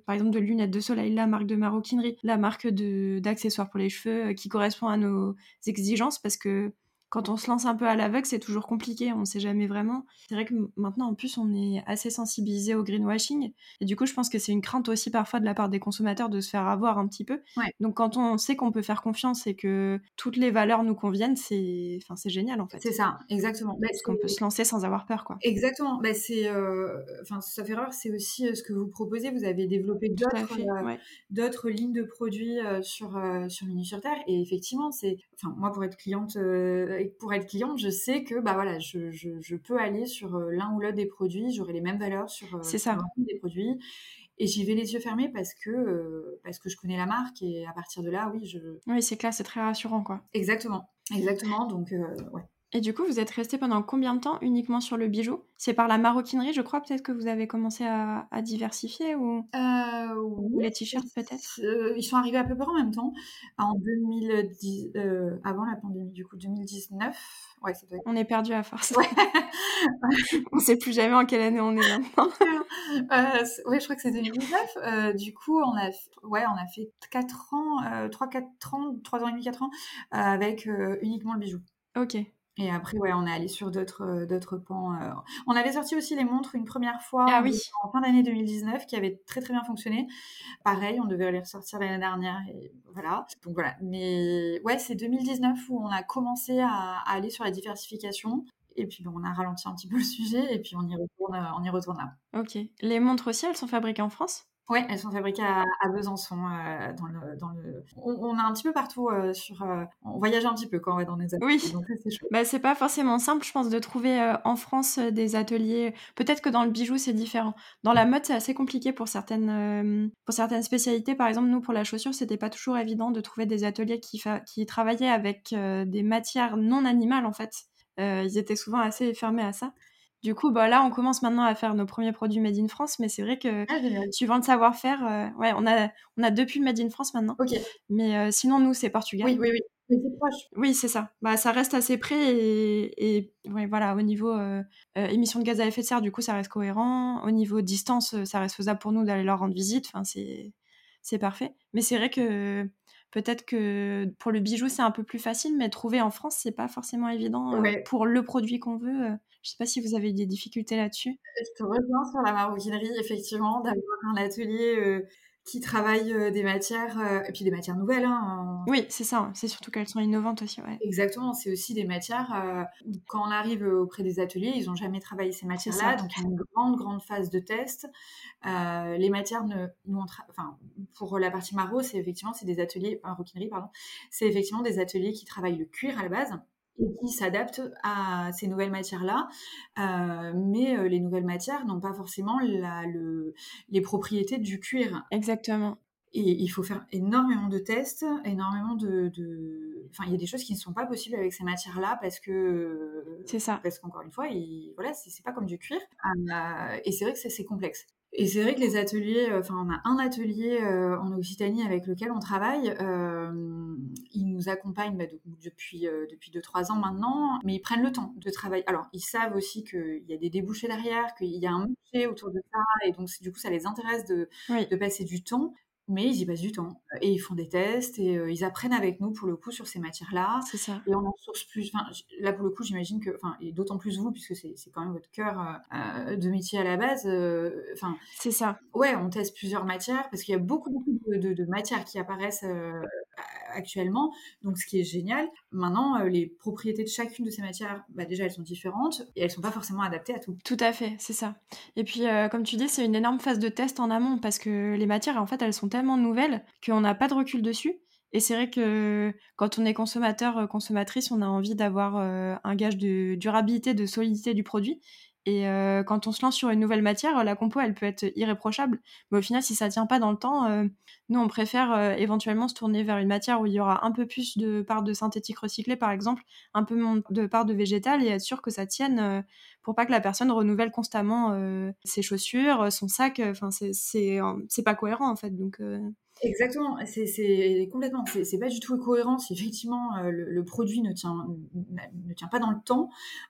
par exemple, de lunettes de soleil, la marque de maroquinerie, la marque d'accessoires pour les cheveux qui correspond à nos exigences parce que quand on se lance un peu à l'aveugle, c'est toujours compliqué, on ne sait jamais vraiment. C'est vrai que maintenant, en plus, on est assez sensibilisé au greenwashing. Et du coup, je pense que c'est une crainte aussi parfois de la part des consommateurs de se faire avoir un petit peu. Donc, quand on sait qu'on peut faire confiance et que toutes les valeurs nous conviennent, c'est enfin, génial en fait. C'est ça, exactement. Parce qu'on peut se lancer sans avoir peur. quoi. Exactement. Bah, c'est, euh... enfin, ça fait rare, c'est aussi euh, ce que vous proposez. Vous avez développé d'autres euh, lignes de produits euh, sur, sur Minu sur Terre. Et effectivement, c'est, enfin, moi, pour être cliente pour être cliente, je sais que bah voilà, je, je, peux aller sur euh, l'un ou l'autre des produits, j'aurai les mêmes valeurs sur, euh, c'est ça. des produits. Et j'y vais les yeux fermés parce que, euh, parce que je connais la marque et à partir de là, oui, je. Oui, c'est clair, c'est très rassurant, quoi. Exactement, exactement. Donc, ouais. Et du coup, vous êtes resté pendant combien de temps uniquement sur le bijou? C'est par la maroquinerie, je crois, peut-être que vous avez commencé à, diversifier ou, ou les t-shirts peut-être? Ils sont arrivés à peu près en même temps, en 2010, avant la pandémie, du coup 2019. Ouais, ça doit être... On est perdu à force. Ouais. on sait plus jamais en quelle année on est maintenant. euh, ouais, je crois que c'est 2019. Euh, du coup, on a, ouais, on a fait 4 ans, 3, 4 ans, 3 ans et demi, 4 ans, avec uniquement le bijou. Ok. Et après, ouais, on est allé sur d'autres, euh, d'autres pans. Euh. On avait sorti aussi les montres une première fois ah oui. en fin d'année 2019, qui avait très très bien fonctionné. Pareil, on devait les ressortir l'année dernière, et voilà. Donc voilà. Mais ouais, c'est 2019 où on a commencé à, aller sur la diversification. Et puis bon, on a ralenti un petit peu le sujet, et puis on y retourne, on y retourne là. Ok. Les montres aussi, elles sont fabriquées en France? Oui, elles sont fabriquées à, Besançon. Euh, dans le, dans le... On, a un petit peu partout euh, sur. Euh, on voyage un petit peu quand on va dans des ateliers. Oui. Bah, c'est pas forcément simple, je pense, de trouver en France des ateliers. Peut-être que dans le bijou, c'est différent. Dans la mode, c'est assez compliqué pour certaines, pour certaines spécialités. Par exemple, nous, pour la chaussure, c'était pas toujours évident de trouver des ateliers qui, qui travaillaient avec des matières non animales, en fait. ils étaient souvent assez fermés à ça. Du coup, bah, là, on commence maintenant à faire nos premiers produits Made in France, mais c'est vrai que ah, suivant le savoir-faire, euh, ouais, on a, on a depuis le Made in France maintenant. Mais euh, sinon, nous, c'est Portugal. Oui, oui, oui. Oui, c'est ça. Bah, ça reste assez près et, et voilà, au niveau euh, émissions de gaz à effet de serre, du coup, ça reste cohérent. Au niveau distance, ça reste faisable pour nous d'aller leur rendre visite. Enfin, c'est, c'est parfait. Mais c'est vrai que peut-être que pour le bijou, c'est un peu plus facile, mais trouver en France, c'est pas forcément évident pour le produit qu'on veut. Je sais pas si vous avez des difficultés là-dessus. Je te rejoins sur la maroquinerie, effectivement, d'avoir un atelier qui travaillent des matières, et puis des matières nouvelles. Hein, oui, c'est ça. C'est surtout qu'elles sont innovantes aussi. Ouais. Exactement. C'est aussi des matières, quand on arrive auprès des ateliers, ils n'ont jamais travaillé ces matières-là. Donc, il y a une grande, grande phase de test. les matières, ne, nous, enfin, pour la partie maro, c'est effectivement c'est des ateliers, enfin, roquinerie, pardon, c'est effectivement des ateliers qui travaillent le cuir à la base et qui s'adaptent à ces nouvelles matières-là. Euh, mais euh, les nouvelles matières n'ont pas forcément la, le, les propriétés du cuir. Exactement. Et il faut faire énormément de tests, énormément de, de... Enfin, il y a des choses qui ne sont pas possibles avec ces matières-là parce que... C'est ça. Parce qu'encore une fois, il... voilà, c'est pas comme du cuir. Euh, et c'est vrai que c'est complexe. Et c'est vrai que les ateliers, enfin, on a un atelier euh, en Occitanie avec lequel on travaille. Euh, ils nous accompagnent bah, depuis depuis deux trois ans maintenant, mais ils prennent le temps de travailler. Alors, ils savent aussi qu'il y a des débouchés derrière, qu'il y a un marché autour de ça, et donc du coup, ça les intéresse de, de passer du temps mais ils y passent du temps et ils font des tests et ils apprennent avec nous pour le coup sur ces matières-là. C'est ça. Et on en source plus. Enfin, là pour le coup, j'imagine que, enfin, et d'autant plus vous puisque c'est quand même votre cœur de métier à la base. Enfin, c'est ça. Ouais, on teste plusieurs matières parce qu'il y a beaucoup beaucoup de, de, matières qui apparaissent actuellement. Donc ce qui est génial. Maintenant, les propriétés de chacune de ces matières, bah, déjà elles sont différentes et elles sont pas forcément adaptées à tout. Tout à fait, c'est ça. Et puis comme tu dis, c'est une énorme phase de test en amont parce que les matières, en fait, elles sont tellement nouvelles qu'on n'a pas de recul dessus. Et c'est vrai que quand on est consommateur, euh, consommatrice, on a envie d'avoir euh, un gage de durabilité, de solidité du produit. Et euh, quand on se lance sur une nouvelle matière, la compo, elle peut être irréprochable. Mais au final, si ça tient pas dans le temps, nous, on préfère éventuellement se tourner vers une matière où il y aura un peu plus de part de synthétique recyclée, par exemple, un peu moins de part de végétal, et être sûr que ça tienne pour pas que la personne renouvelle constamment ses chaussures, son sac. Enfin, c'est pas cohérent, en fait. Donc, Exactement, c'est complètement, c'est pas du tout cohérent si effectivement euh, le, produit ne tient, ne tient pas dans le temps,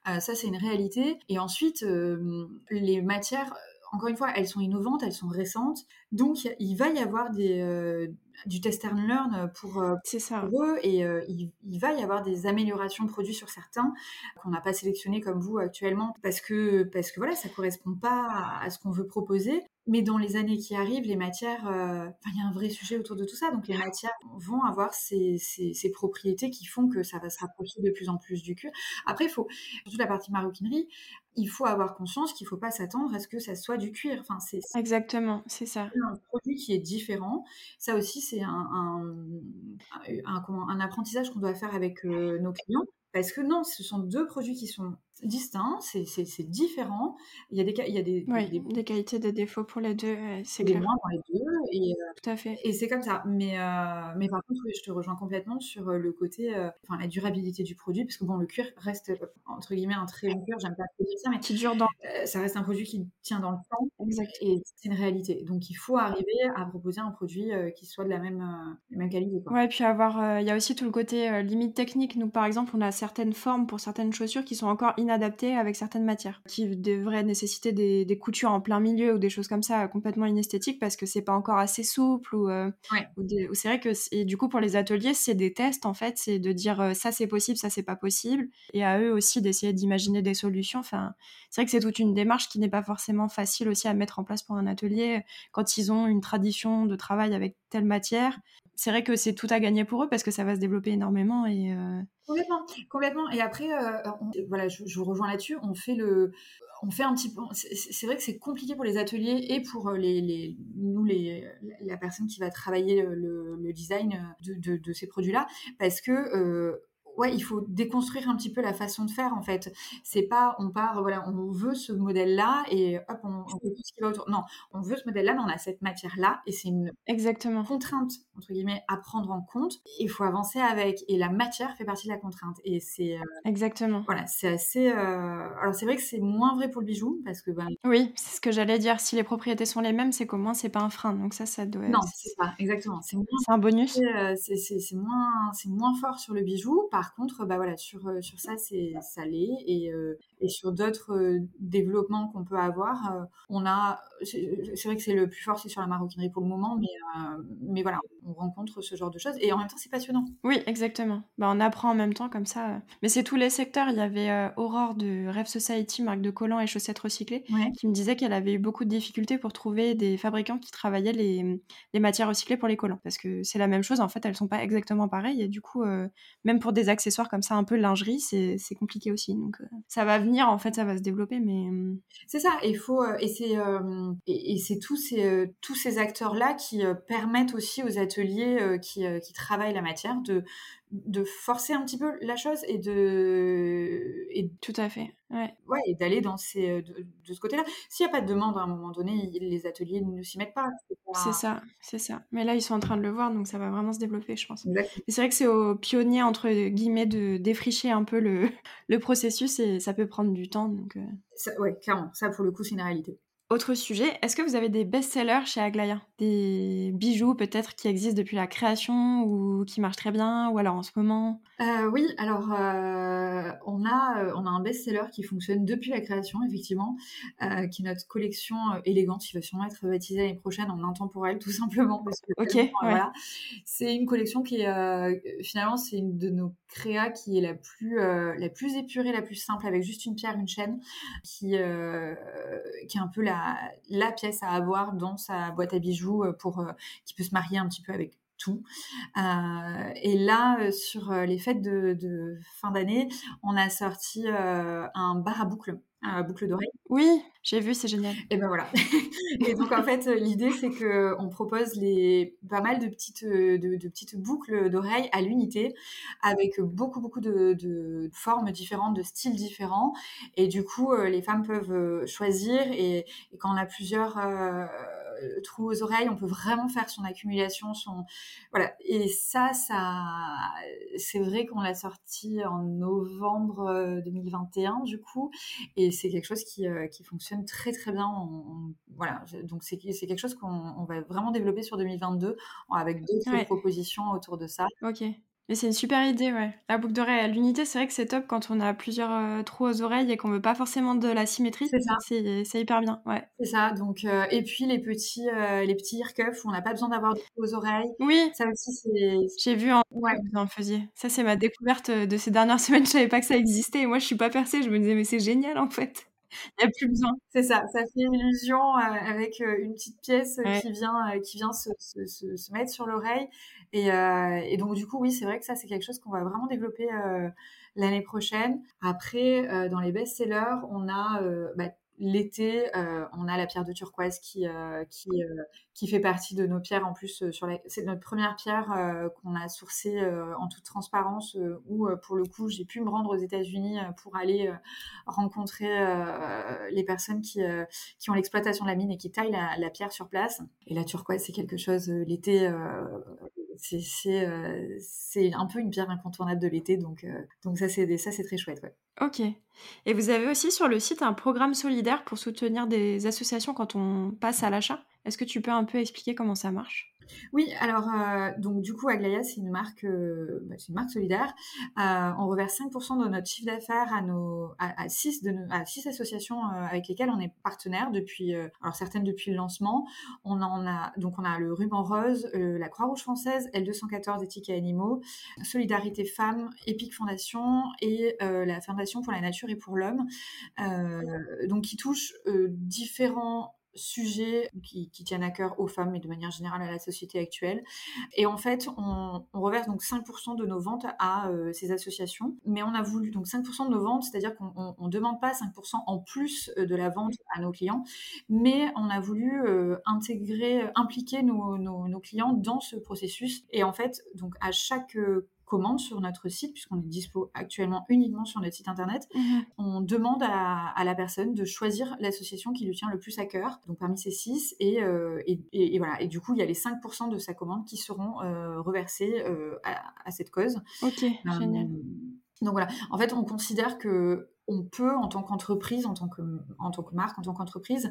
euh, ça c'est une réalité. Et ensuite, euh, les matières, encore une fois, elles sont innovantes, elles sont récentes, donc il va y avoir des, du test and learn pour, ça. eux et il, il, va y avoir des améliorations de produits sur certains qu'on n'a pas sélectionnés comme vous actuellement parce que, parce que voilà, ça correspond pas à ce qu'on veut proposer. Mais dans les années qui arrivent, les matières, euh, il y a un vrai sujet autour de tout ça. Donc les matières vont avoir ces, ces, propriétés qui font que ça va se rapprocher de plus en plus du cuir. Après, il faut, surtout la partie maroquinerie, il faut avoir conscience qu'il ne faut pas s'attendre à ce que ça soit du cuir. Enfin, c'est exactement, c'est ça. Un produit qui est différent. Ça aussi, c'est un, un, un, un, apprentissage qu'on doit faire avec euh, nos clients. Parce que non, ce sont deux produits qui sont distincts, c'est différent. Il y a des, il y a des, des, qualités, des défauts pour les deux, c'est clair. moins dans les deux. Et, euh, Tout à fait. Et c'est comme ça. Mais, euh, mais par contre, je te rejoins complètement sur euh, le côté, enfin la durabilité du produit, parce que bon, le cuir reste, entre guillemets, un très bon cuir, j'aime pas dire ça, mais qui dure dans... ça reste un produit qui tient dans le temps. Exact. Et c'est une réalité. Donc il faut arriver à proposer un produit qui soit de la même, même qualité. Quoi. Ouais, puis avoir, il y a aussi tout le côté limite technique. Nous, par exemple, on a certaines formes pour certaines chaussures qui sont encore inadaptées avec certaines matières, qui devraient nécessiter des, coutures en plein milieu ou des choses comme ça complètement inesthétiques parce que c'est pas encore assez souple ou, euh, c'est vrai que et du coup pour les ateliers c'est des tests en fait, c'est de dire euh, ça c'est possible, ça c'est pas possible et à eux aussi d'essayer d'imaginer des solutions. Enfin, c'est vrai que c'est toute une démarche qui n'est pas forcément facile aussi à mettre en place pour un atelier quand ils ont une tradition de travail avec matière. C'est vrai que c'est tout à gagner pour eux parce que ça va se développer énormément et euh, complètement complètement. Et après euh, voilà je, vous rejoins là-dessus. On fait le on fait un petit peu c'est vrai que c'est compliqué pour les ateliers et pour euh, les, les nous les la personne qui va travailler le, le design de, de, de, ces produits là parce que ouais, il faut déconstruire un petit peu la façon de faire en fait. C'est pas on part, voilà, on veut ce modèle-là et hop, on, on, fait tout ce qui va autour. Non, on veut ce modèle-là, mais on a cette matière-là et c'est une exactement contrainte entre guillemets à prendre en compte. Il faut avancer avec et la matière fait partie de la contrainte et c'est euh, exactement. Voilà, c'est assez. Euh... Alors c'est vrai que c'est moins vrai pour le bijou parce que ben, oui, c'est ce que j'allais dire. Si les propriétés sont les mêmes, c'est qu'au moins c'est pas un frein. Donc ça, ça doit. Non, c'est pas exactement. C'est un bonus. Euh, c'est moins c'est moins fort sur le bijou. Par par contre, bah voilà, sur, euh, sur ça, c'est salé. Et, euh, et sur d'autres euh, développements qu'on peut avoir, on a. C'est vrai que c'est le plus fort, c'est sur la maroquinerie pour le moment, mais, mais voilà, on, rencontre ce genre de choses. Et en même temps, c'est passionnant. Oui, exactement. Bah, on apprend en même temps comme ça. Mais c'est tous les secteurs. Il y avait euh, Aurore de Rêve Society, marque de collants et chaussettes recyclées, qui me disait qu'elle avait eu beaucoup de difficultés pour trouver des fabricants qui travaillaient les, les matières recyclées pour les collants. Parce que c'est la même chose. En fait, elles sont pas exactement pareilles. Et du coup, euh, même pour des accessoires comme ça, un peu lingerie, c'est compliqué aussi. Donc, ça va En fait, ça va se développer. Mais c'est ça. Il faut et c'est et, c'est tous ces acteurs là qui permettent aussi aux ateliers qui travaillent la matière de de forcer un petit peu la chose et de et tout à fait ouais, ouais et d'aller dans ces de, ce côté-là. S'il n'y a pas de demande à un moment donné les ateliers ne s'y mettent pas c'est ça c'est ça. Mais là ils sont en train de le voir donc ça va vraiment se développer je pense. C'est vrai que c'est aux pionniers entre guillemets de défricher un peu le, le processus et ça peut prendre du temps donc ça, ouais clairement. Ça pour le coup c'est une réalité autre sujet, est-ce que vous avez des best-sellers chez Aglaya Des bijoux peut-être qui existent depuis la création ou qui marchent très bien ou alors en ce moment? Euh, Oui, alors euh, on, a, euh, on a un best-seller qui fonctionne depuis la création effectivement, qui est notre collection élégante qui va sûrement être baptisée l'année prochaine en intemporel tout simplement. Parce que, ok, voilà. C'est une collection qui est finalement c'est une de nos créas qui est la plus, la plus épurée, la plus simple avec juste une pierre, une chaîne qui, qui est un peu la la, pièce à avoir dans sa boîte à bijoux euh, pour euh, qui peut se marier un petit peu avec tout. Euh, et là, sur les fêtes de, fin d'année, on a sorti un bar à boucle boucle d'oreille. Oui, j'ai vu, c'est génial. Et ben voilà. et donc en fait, l'idée c'est que on propose les pas mal de petites de, petites boucles d'oreilles à l'unité, avec beaucoup beaucoup de, formes différentes, de styles différents. Et du coup, les femmes peuvent choisir. Et, quand on a plusieurs euh, trou aux oreilles, on peut vraiment faire son accumulation, son voilà. Et ça, ça, c'est vrai qu'on l'a sorti en novembre 2021 euh, du coup, et c'est quelque chose qui, euh, qui fonctionne très très bien. voilà, donc c'est c'est quelque chose qu'on va vraiment développer sur 2022 avec d'autres propositions autour de ça. Ok. Mais c'est une super idée, ouais. La boucle d'oreille à l'unité, c'est vrai que c'est top quand on a plusieurs euh, trous aux oreilles et qu'on veut pas forcément de la symétrie. C'est ça. C'est hyper bien, ouais. C'est ça. Donc, euh, et puis les petits, euh, les petits ear cuffs où on n'a pas besoin d'avoir de trous aux oreilles. Oui. Ça aussi, c'est. J'ai vu en. Ouais. Vous en faisiez. Ça, c'est ma découverte de ces dernières semaines. Je savais pas que ça existait. Et moi, je suis pas percée. Je me disais, mais c'est génial, en fait. Il n'y a plus besoin. C'est ça, ça fait une illusion avec une petite pièce qui vient, qui vient se, se, se mettre sur l'oreille euh, et, donc, du coup, oui, c'est vrai que ça, c'est quelque chose qu'on va vraiment développer euh, l'année prochaine. Après, euh, dans les best-sellers, on a bah, l'été, on a la pierre de turquoise qui, qui, qui fait partie de nos pierres en plus. sur C'est notre première pierre qu'on a sourcée en toute transparence, où pour le coup, j'ai pu me rendre aux États-Unis pour aller rencontrer les personnes qui, qui ont l'exploitation de la mine et qui taillent la, la, pierre sur place. Et la turquoise, c'est quelque chose, l'été, euh, c'est un peu une pierre incontournable de l'été, donc, euh, ça c'est très chouette. Ok. Et vous avez aussi sur le site un programme solidaire pour soutenir des associations quand on passe à l'achat? Est-ce que tu peux un peu expliquer comment ça marche? Oui, alors euh, donc du coup Aglaya c'est une marque, euh, bah, c'est une marque solidaire. Euh, on reverse 5% de notre chiffre d'affaires à nos à, 6 de à six associations avec lesquelles on est partenaire depuis alors certaines depuis le lancement. On a donc on a le Ruban Rose, la Croix-Rouge française, L214 éthique et animaux, Solidarité Femmes, Epic Fondation et la Fondation pour la nature et pour l'homme. donc qui touchent différents sujets qui, tiennent à cœur aux femmes et de manière générale à la société actuelle. Et en fait, on, reverse donc 5% de nos ventes à euh, ces associations, mais on a voulu donc 5% de nos ventes, c'est-à-dire qu'on ne demande pas 5% en plus euh, de la vente à nos clients, mais on a voulu euh, intégrer, impliquer nos, nos, clients dans ce processus. Et en fait, donc à chaque commande sur notre site, puisqu'on est dispo actuellement uniquement sur notre site internet, mhm. on demande à, la personne de choisir l'association qui lui tient le plus à cœur, donc parmi ces six, et, euh, et, voilà. Et du coup, il y a les 5% de sa commande qui seront euh, reversés euh, à, cette cause. Ok, génial. Donc voilà, en fait, on considère que on peut, en tant qu'entreprise, en tant que, marque, en tant qu'entreprise,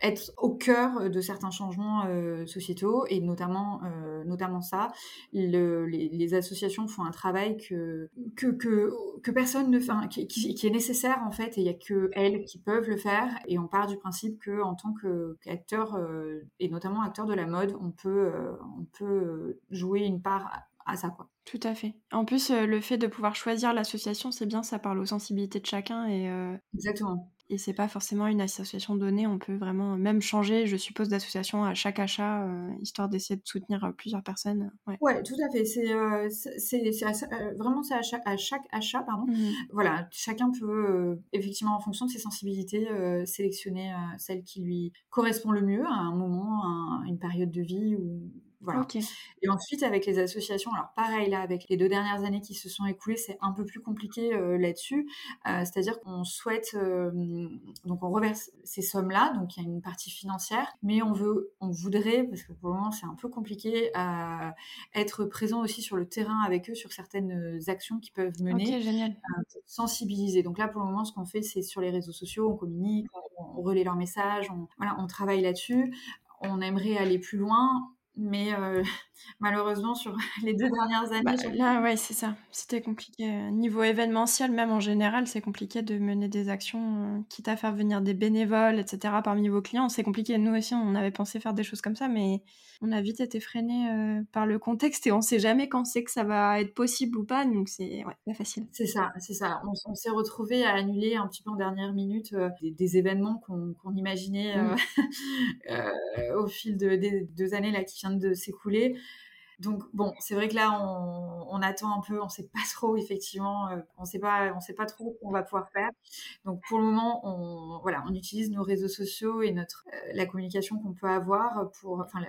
être au cœur de certains changements euh, sociétaux et notamment, euh, notamment ça. Le, les, associations font un travail que, personne ne fait, qui, est nécessaire en fait, et il n'y a que elles qui peuvent le faire. Et on part du principe que, en tant qu'acteur euh, et notamment acteur de la mode, on peut, jouer une part à ça. Tout à fait. En plus, euh, le fait de pouvoir choisir l'association, c'est bien, ça parle aux sensibilités de chacun et. Euh, Exactement. Et c'est pas forcément une association donnée, on peut vraiment même changer, je suppose, d'association à chaque achat, euh, histoire d'essayer de soutenir plusieurs personnes. Ouais, ouais tout à fait. C'est vraiment c'est à chaque, à chaque achat, pardon. Mmh voilà, chacun peut effectivement, en fonction de ses sensibilités, sélectionner celle qui lui correspond le mieux à un moment, à une période de vie ou voilà. Et ensuite, avec les associations, alors pareil, là, avec les deux dernières années qui se sont écoulées, c'est un peu plus compliqué euh, là-dessus. Euh, c'est-à-dire qu'on souhaite, euh, donc on reverse ces sommes-là, donc il y a une partie financière, mais on veut, on voudrait, parce que pour le moment c'est un peu compliqué, être présent aussi sur le terrain avec eux sur certaines actions qu'ils peuvent mener, génial. sensibiliser. Donc là, pour le moment, ce qu'on fait, c'est sur les réseaux sociaux, on communique, on, relaie leurs messages, on, voilà, on travaille là-dessus. On aimerait aller plus loin mais euh, malheureusement, sur les deux dernières années. Bah, là, ouais, c'est ça. C'était compliqué. Niveau événementiel, même en général, c'est compliqué de mener des actions, euh, quitte à faire venir des bénévoles, etc. parmi vos clients. C'est compliqué. Nous aussi, on avait pensé faire des choses comme ça, mais on a vite été freiné euh, par le contexte et on sait jamais quand c'est que ça va être possible ou pas. Donc, c'est ouais, pas facile. C'est ça, c'est ça. On, s'est retrouvé à annuler un petit peu en dernière minute des, événements qu'on imaginait mmh. au fil de, des deux années là, qui viennent de s'écouler. Donc bon, c'est vrai que là, on, attend un peu, on sait pas trop effectivement, euh, on sait pas, on sait pas trop qu'on va pouvoir faire. Donc pour le moment, on voilà, on utilise nos réseaux sociaux et notre euh, la communication qu'on peut avoir pour, enfin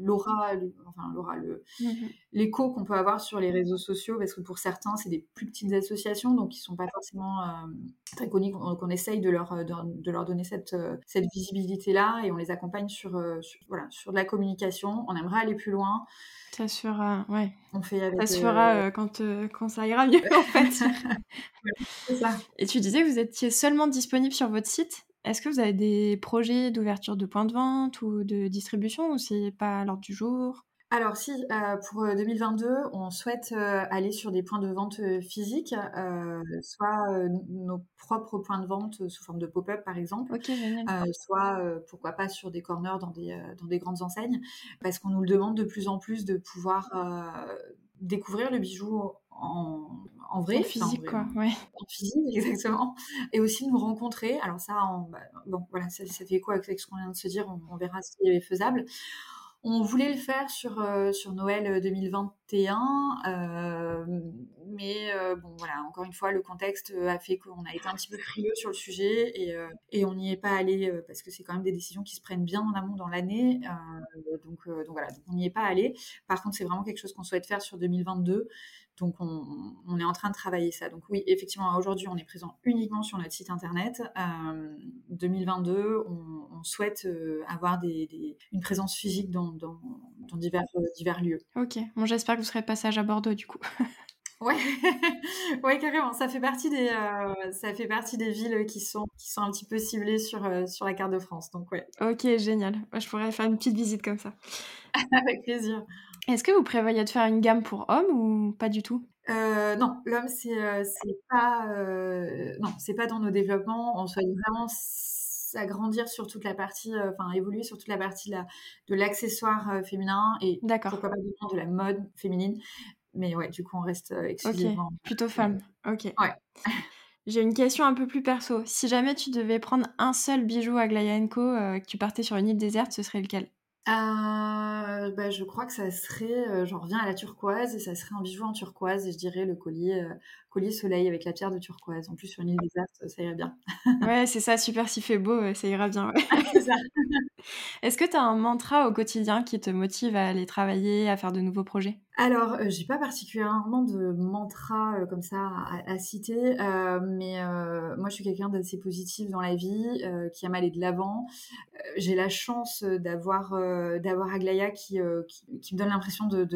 l'aura, enfin l'aura, le mmh l'écho qu'on peut avoir sur les réseaux sociaux, parce que pour certains, c'est des plus petites associations, donc ils sont pas forcément euh, très connus. Donc on essaye de leur de, leur donner cette cette visibilité là et on les accompagne sur, sur voilà sur de la communication. On aimerait aller plus loin. Ça se fera, ouais. On fait avec, ça se fera euh, quand, euh, quand ça ira mieux, en fait. ça. Et tu disais que vous étiez seulement disponible sur votre site. Est-ce que vous avez des projets d'ouverture de points de vente ou de distribution ou c'est pas à l'ordre du jour? Alors si, euh, pour 2022, euh, on souhaite euh, aller sur des points de vente physiques, soit nos propres points de vente sous forme de pop-up par exemple, soit pourquoi pas sur des corners dans des, dans des grandes enseignes, parce qu'on nous le demande de plus en plus de pouvoir découvrir le bijou en, en vrai. En physique, quoi, ouais. En physique, exactement. Et aussi nous rencontrer. Alors ça, bah, bon, voilà, ça, fait quoi avec ce qu'on vient de se dire, on, on verra ce qui est faisable. On voulait le faire sur, euh, Noël 2021, euh, euh, mais bon voilà, encore une fois, le contexte a fait qu'on a été un petit peu frileux sur le sujet et, on n'y est pas allé parce que c'est quand même des décisions qui se prennent bien en amont dans l'année. donc, donc voilà, on n'y est pas allé. Par contre, c'est vraiment quelque chose qu'on souhaite faire sur 2022. Donc, on, est en train de travailler ça. Donc, oui, effectivement, aujourd'hui, on est présent uniquement sur notre site internet. 2022, on, souhaite euh, avoir une présence physique dans, divers, euh, divers lieux. Ok, bon, j'espère que vous serez de passage à Bordeaux, du coup. Ouais, ouais, carrément. Ça fait partie des, euh, ça fait partie des villes qui sont, qui sont un petit peu ciblées sur, sur la carte de France. Donc ouais. Ok, génial. je pourrais faire une petite visite comme ça. Avec plaisir. Est-ce que vous prévoyez de faire une gamme pour hommes ou pas du tout? Euh, non, l'homme c'est euh, pas euh, non c'est pas dans nos développements. On souhaite vraiment s'agrandir sur toute la partie, enfin évoluer sur toute la partie de l'accessoire féminin et pourquoi pas de la mode féminine. Mais ouais, du coup on reste exclusivement plutôt femme. Ok. Ouais. J'ai une question un peu plus perso. Si jamais tu devais prendre un seul bijou à Glaya Co, que tu partais sur une île déserte, ce serait lequel? Euh, bah, je crois que ça serait, euh, j'en reviens à la turquoise, et ça serait un bijou en turquoise, et je dirais le collier, euh, collier soleil avec la pierre de turquoise. En plus, sur une île déserte, ça irait bien. ouais, c'est ça, super, s'il fait beau, ça ira bien. Est-ce que tu as un mantra au quotidien qui te motive à aller travailler, à faire de nouveaux projets? Alors, euh, j'ai pas particulièrement de mantra euh, comme ça à, citer, euh, mais moi je suis quelqu'un d'assez positif dans la vie, qui aime aller de l'avant. j'ai la chance d'avoir d'avoir Aglaya qui, me donne l'impression de,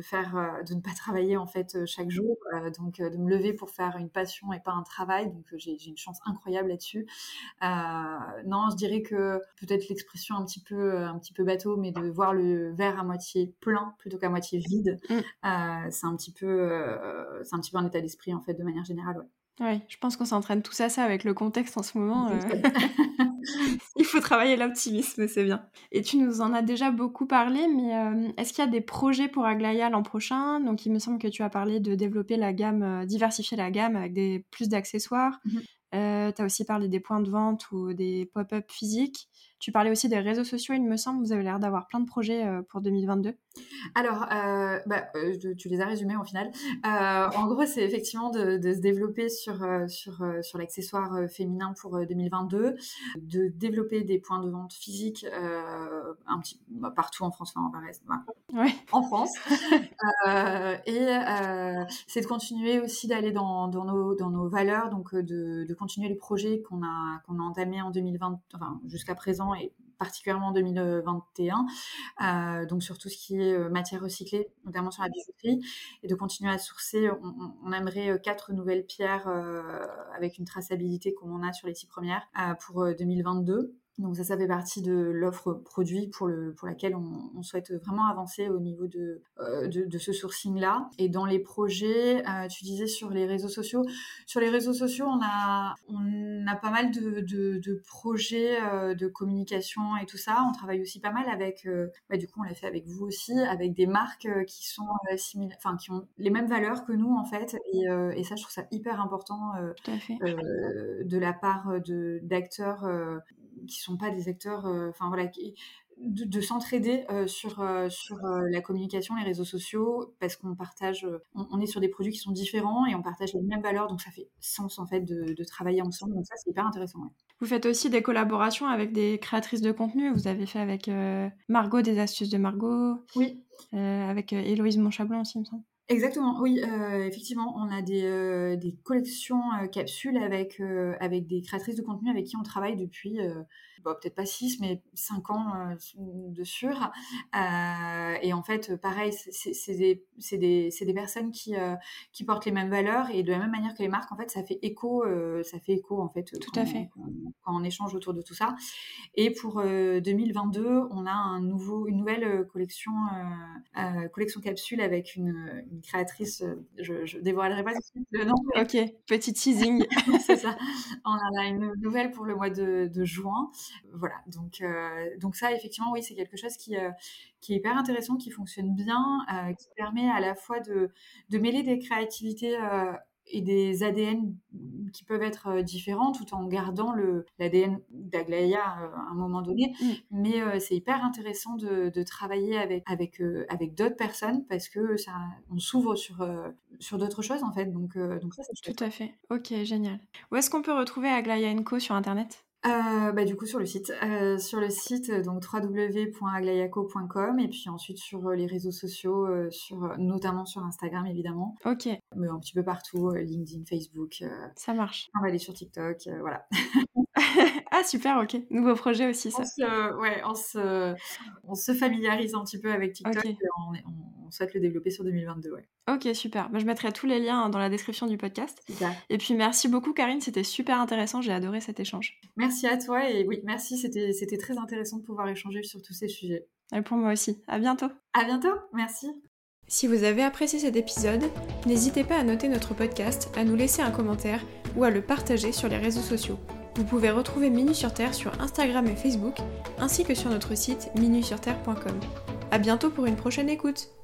faire de ne pas travailler en fait chaque jour, donc de me lever pour faire une passion et pas un travail. Donc j'ai une chance incroyable là-dessus. non, je dirais que peut-être l'expression un petit peu un petit peu bateau, mais de voir le verre à moitié plein plutôt qu'à moitié vide, mm. euh, c'est un petit peu, euh, c'est un petit peu un état d'esprit en fait de manière générale. Ouais. Oui, je pense qu'on s'entraîne tous à ça avec le contexte en ce moment. Euh. Il faut travailler l'optimisme, c'est bien. Et tu nous en as déjà beaucoup parlé, mais est-ce qu'il y a des projets pour Aglaya l'an prochain? Donc, il me semble que tu as parlé de développer la gamme, diversifier la gamme avec des, plus d'accessoires. Mm-hmm. tu as aussi parlé des points de vente ou des pop-up physiques. Tu parlais aussi des réseaux sociaux, il me semble. Vous avez l'air d'avoir plein de projets pour 2022. Alors, euh, bah, euh, tu les as résumés au final. Euh, en gros, c'est effectivement de, se développer sur, sur, sur l'accessoire féminin pour 2022, de développer des points de vente physiques un petit, bah, partout en France, enfin, en France. et c'est de continuer aussi d'aller dans, dans, nos, dans nos valeurs, donc de, de continuer les projets qu'on a, qu'on a entamés en 2020, enfin, jusqu'à présent et particulièrement en 2021, euh, donc sur tout ce qui est euh, matière recyclée, notamment sur la bijouterie, et de continuer à sourcer. On, aimerait euh, quatre nouvelles pierres avec une traçabilité comme on a sur les six premières pour 2022. Donc ça, ça fait partie de l'offre produit pour, le, pour laquelle on, souhaite vraiment avancer au niveau de, euh, de, ce sourcing-là. Et dans les projets, euh, tu disais sur les réseaux sociaux, sur les réseaux sociaux, on a, on a pas mal de, de, projets euh, de communication et tout ça. On travaille aussi pas mal avec, bah, du coup on l'a fait avec vous aussi, avec des marques qui sont similaires, enfin qui ont les mêmes valeurs que nous en fait. Et, et ça, je trouve ça hyper important de la part d'acteurs qui sont pas des acteurs, euh, enfin voilà, de, s'entraider euh, sur, euh, sur la communication, les réseaux sociaux, parce qu'on partage, on, est sur des produits qui sont différents et on partage les mêmes valeurs, donc ça fait sens en fait de, travailler ensemble. Donc ça, c'est hyper intéressant. Vous faites aussi des collaborations avec des créatrices de contenu. Vous avez fait avec Margot des astuces de Margot. Oui. avec Héloïse Monchablon aussi, il me semble. Exactement, oui, effectivement, on a des, des collections capsules avec, avec des créatrices de contenu avec qui on travaille depuis peut-être pas 6, mais 5 ans euh, de sûr. Euh, et en fait, pareil, c'est des, des, des, personnes qui, euh, qui portent les mêmes valeurs et de la même manière que les marques, en fait, ça fait écho, ça fait écho en fait, tout à fait. Quand, on échange autour de tout ça. Et pour 2022, on a un nouveau, une nouvelle collection, collection capsule avec une, une créatrice. Je, je dévoilerai pas le nom. Ok, petit teasing. c'est ça. On a une nouvelle pour le mois de, de juin voilà, donc, euh, donc ça, effectivement, oui, c'est quelque chose qui, euh, qui est hyper intéressant, qui fonctionne bien, euh, qui permet à la fois de, de mêler des créativités et des ADN qui peuvent être différents tout en gardant l'ADN d'Aglaya à un moment donné. Mm. Mais c'est hyper intéressant de, de, travailler avec, avec, avec d'autres personnes parce que ça, on s'ouvre sur, sur d'autres choses en fait. Donc, donc ça, c'est Tout à fait. Ok, génial. Où est-ce qu'on peut retrouver Aglaya Co sur Internet? Euh, bah, du coup sur le site, euh, sur le site donc www.aglayaco.com et puis ensuite sur euh, les réseaux sociaux, sur notamment sur Instagram évidemment. Ok. Mais un petit peu partout, LinkedIn, Facebook. ça marche. On va aller sur TikTok, voilà. ah super, ok. Nouveau projet aussi ça. On se, ouais, on se, on se familiarise un petit peu avec TikTok et on, on, souhaite le développer sur 2022. Ouais. Ok, super. Bah, je mettrai tous les liens dans la description du podcast. Et puis merci beaucoup Karine, c'était super intéressant, j'ai adoré cet échange. Merci à toi et oui, merci, c'était très intéressant de pouvoir échanger sur tous ces sujets. Et pour moi aussi. À bientôt. À bientôt, merci. Si vous avez apprécié cet épisode, n'hésitez pas à noter notre podcast, à nous laisser un commentaire ou à le partager sur les réseaux sociaux. Vous pouvez retrouver Minu sur Terre sur Instagram et Facebook, ainsi que sur notre site minusurterre.com. À bientôt pour une prochaine écoute.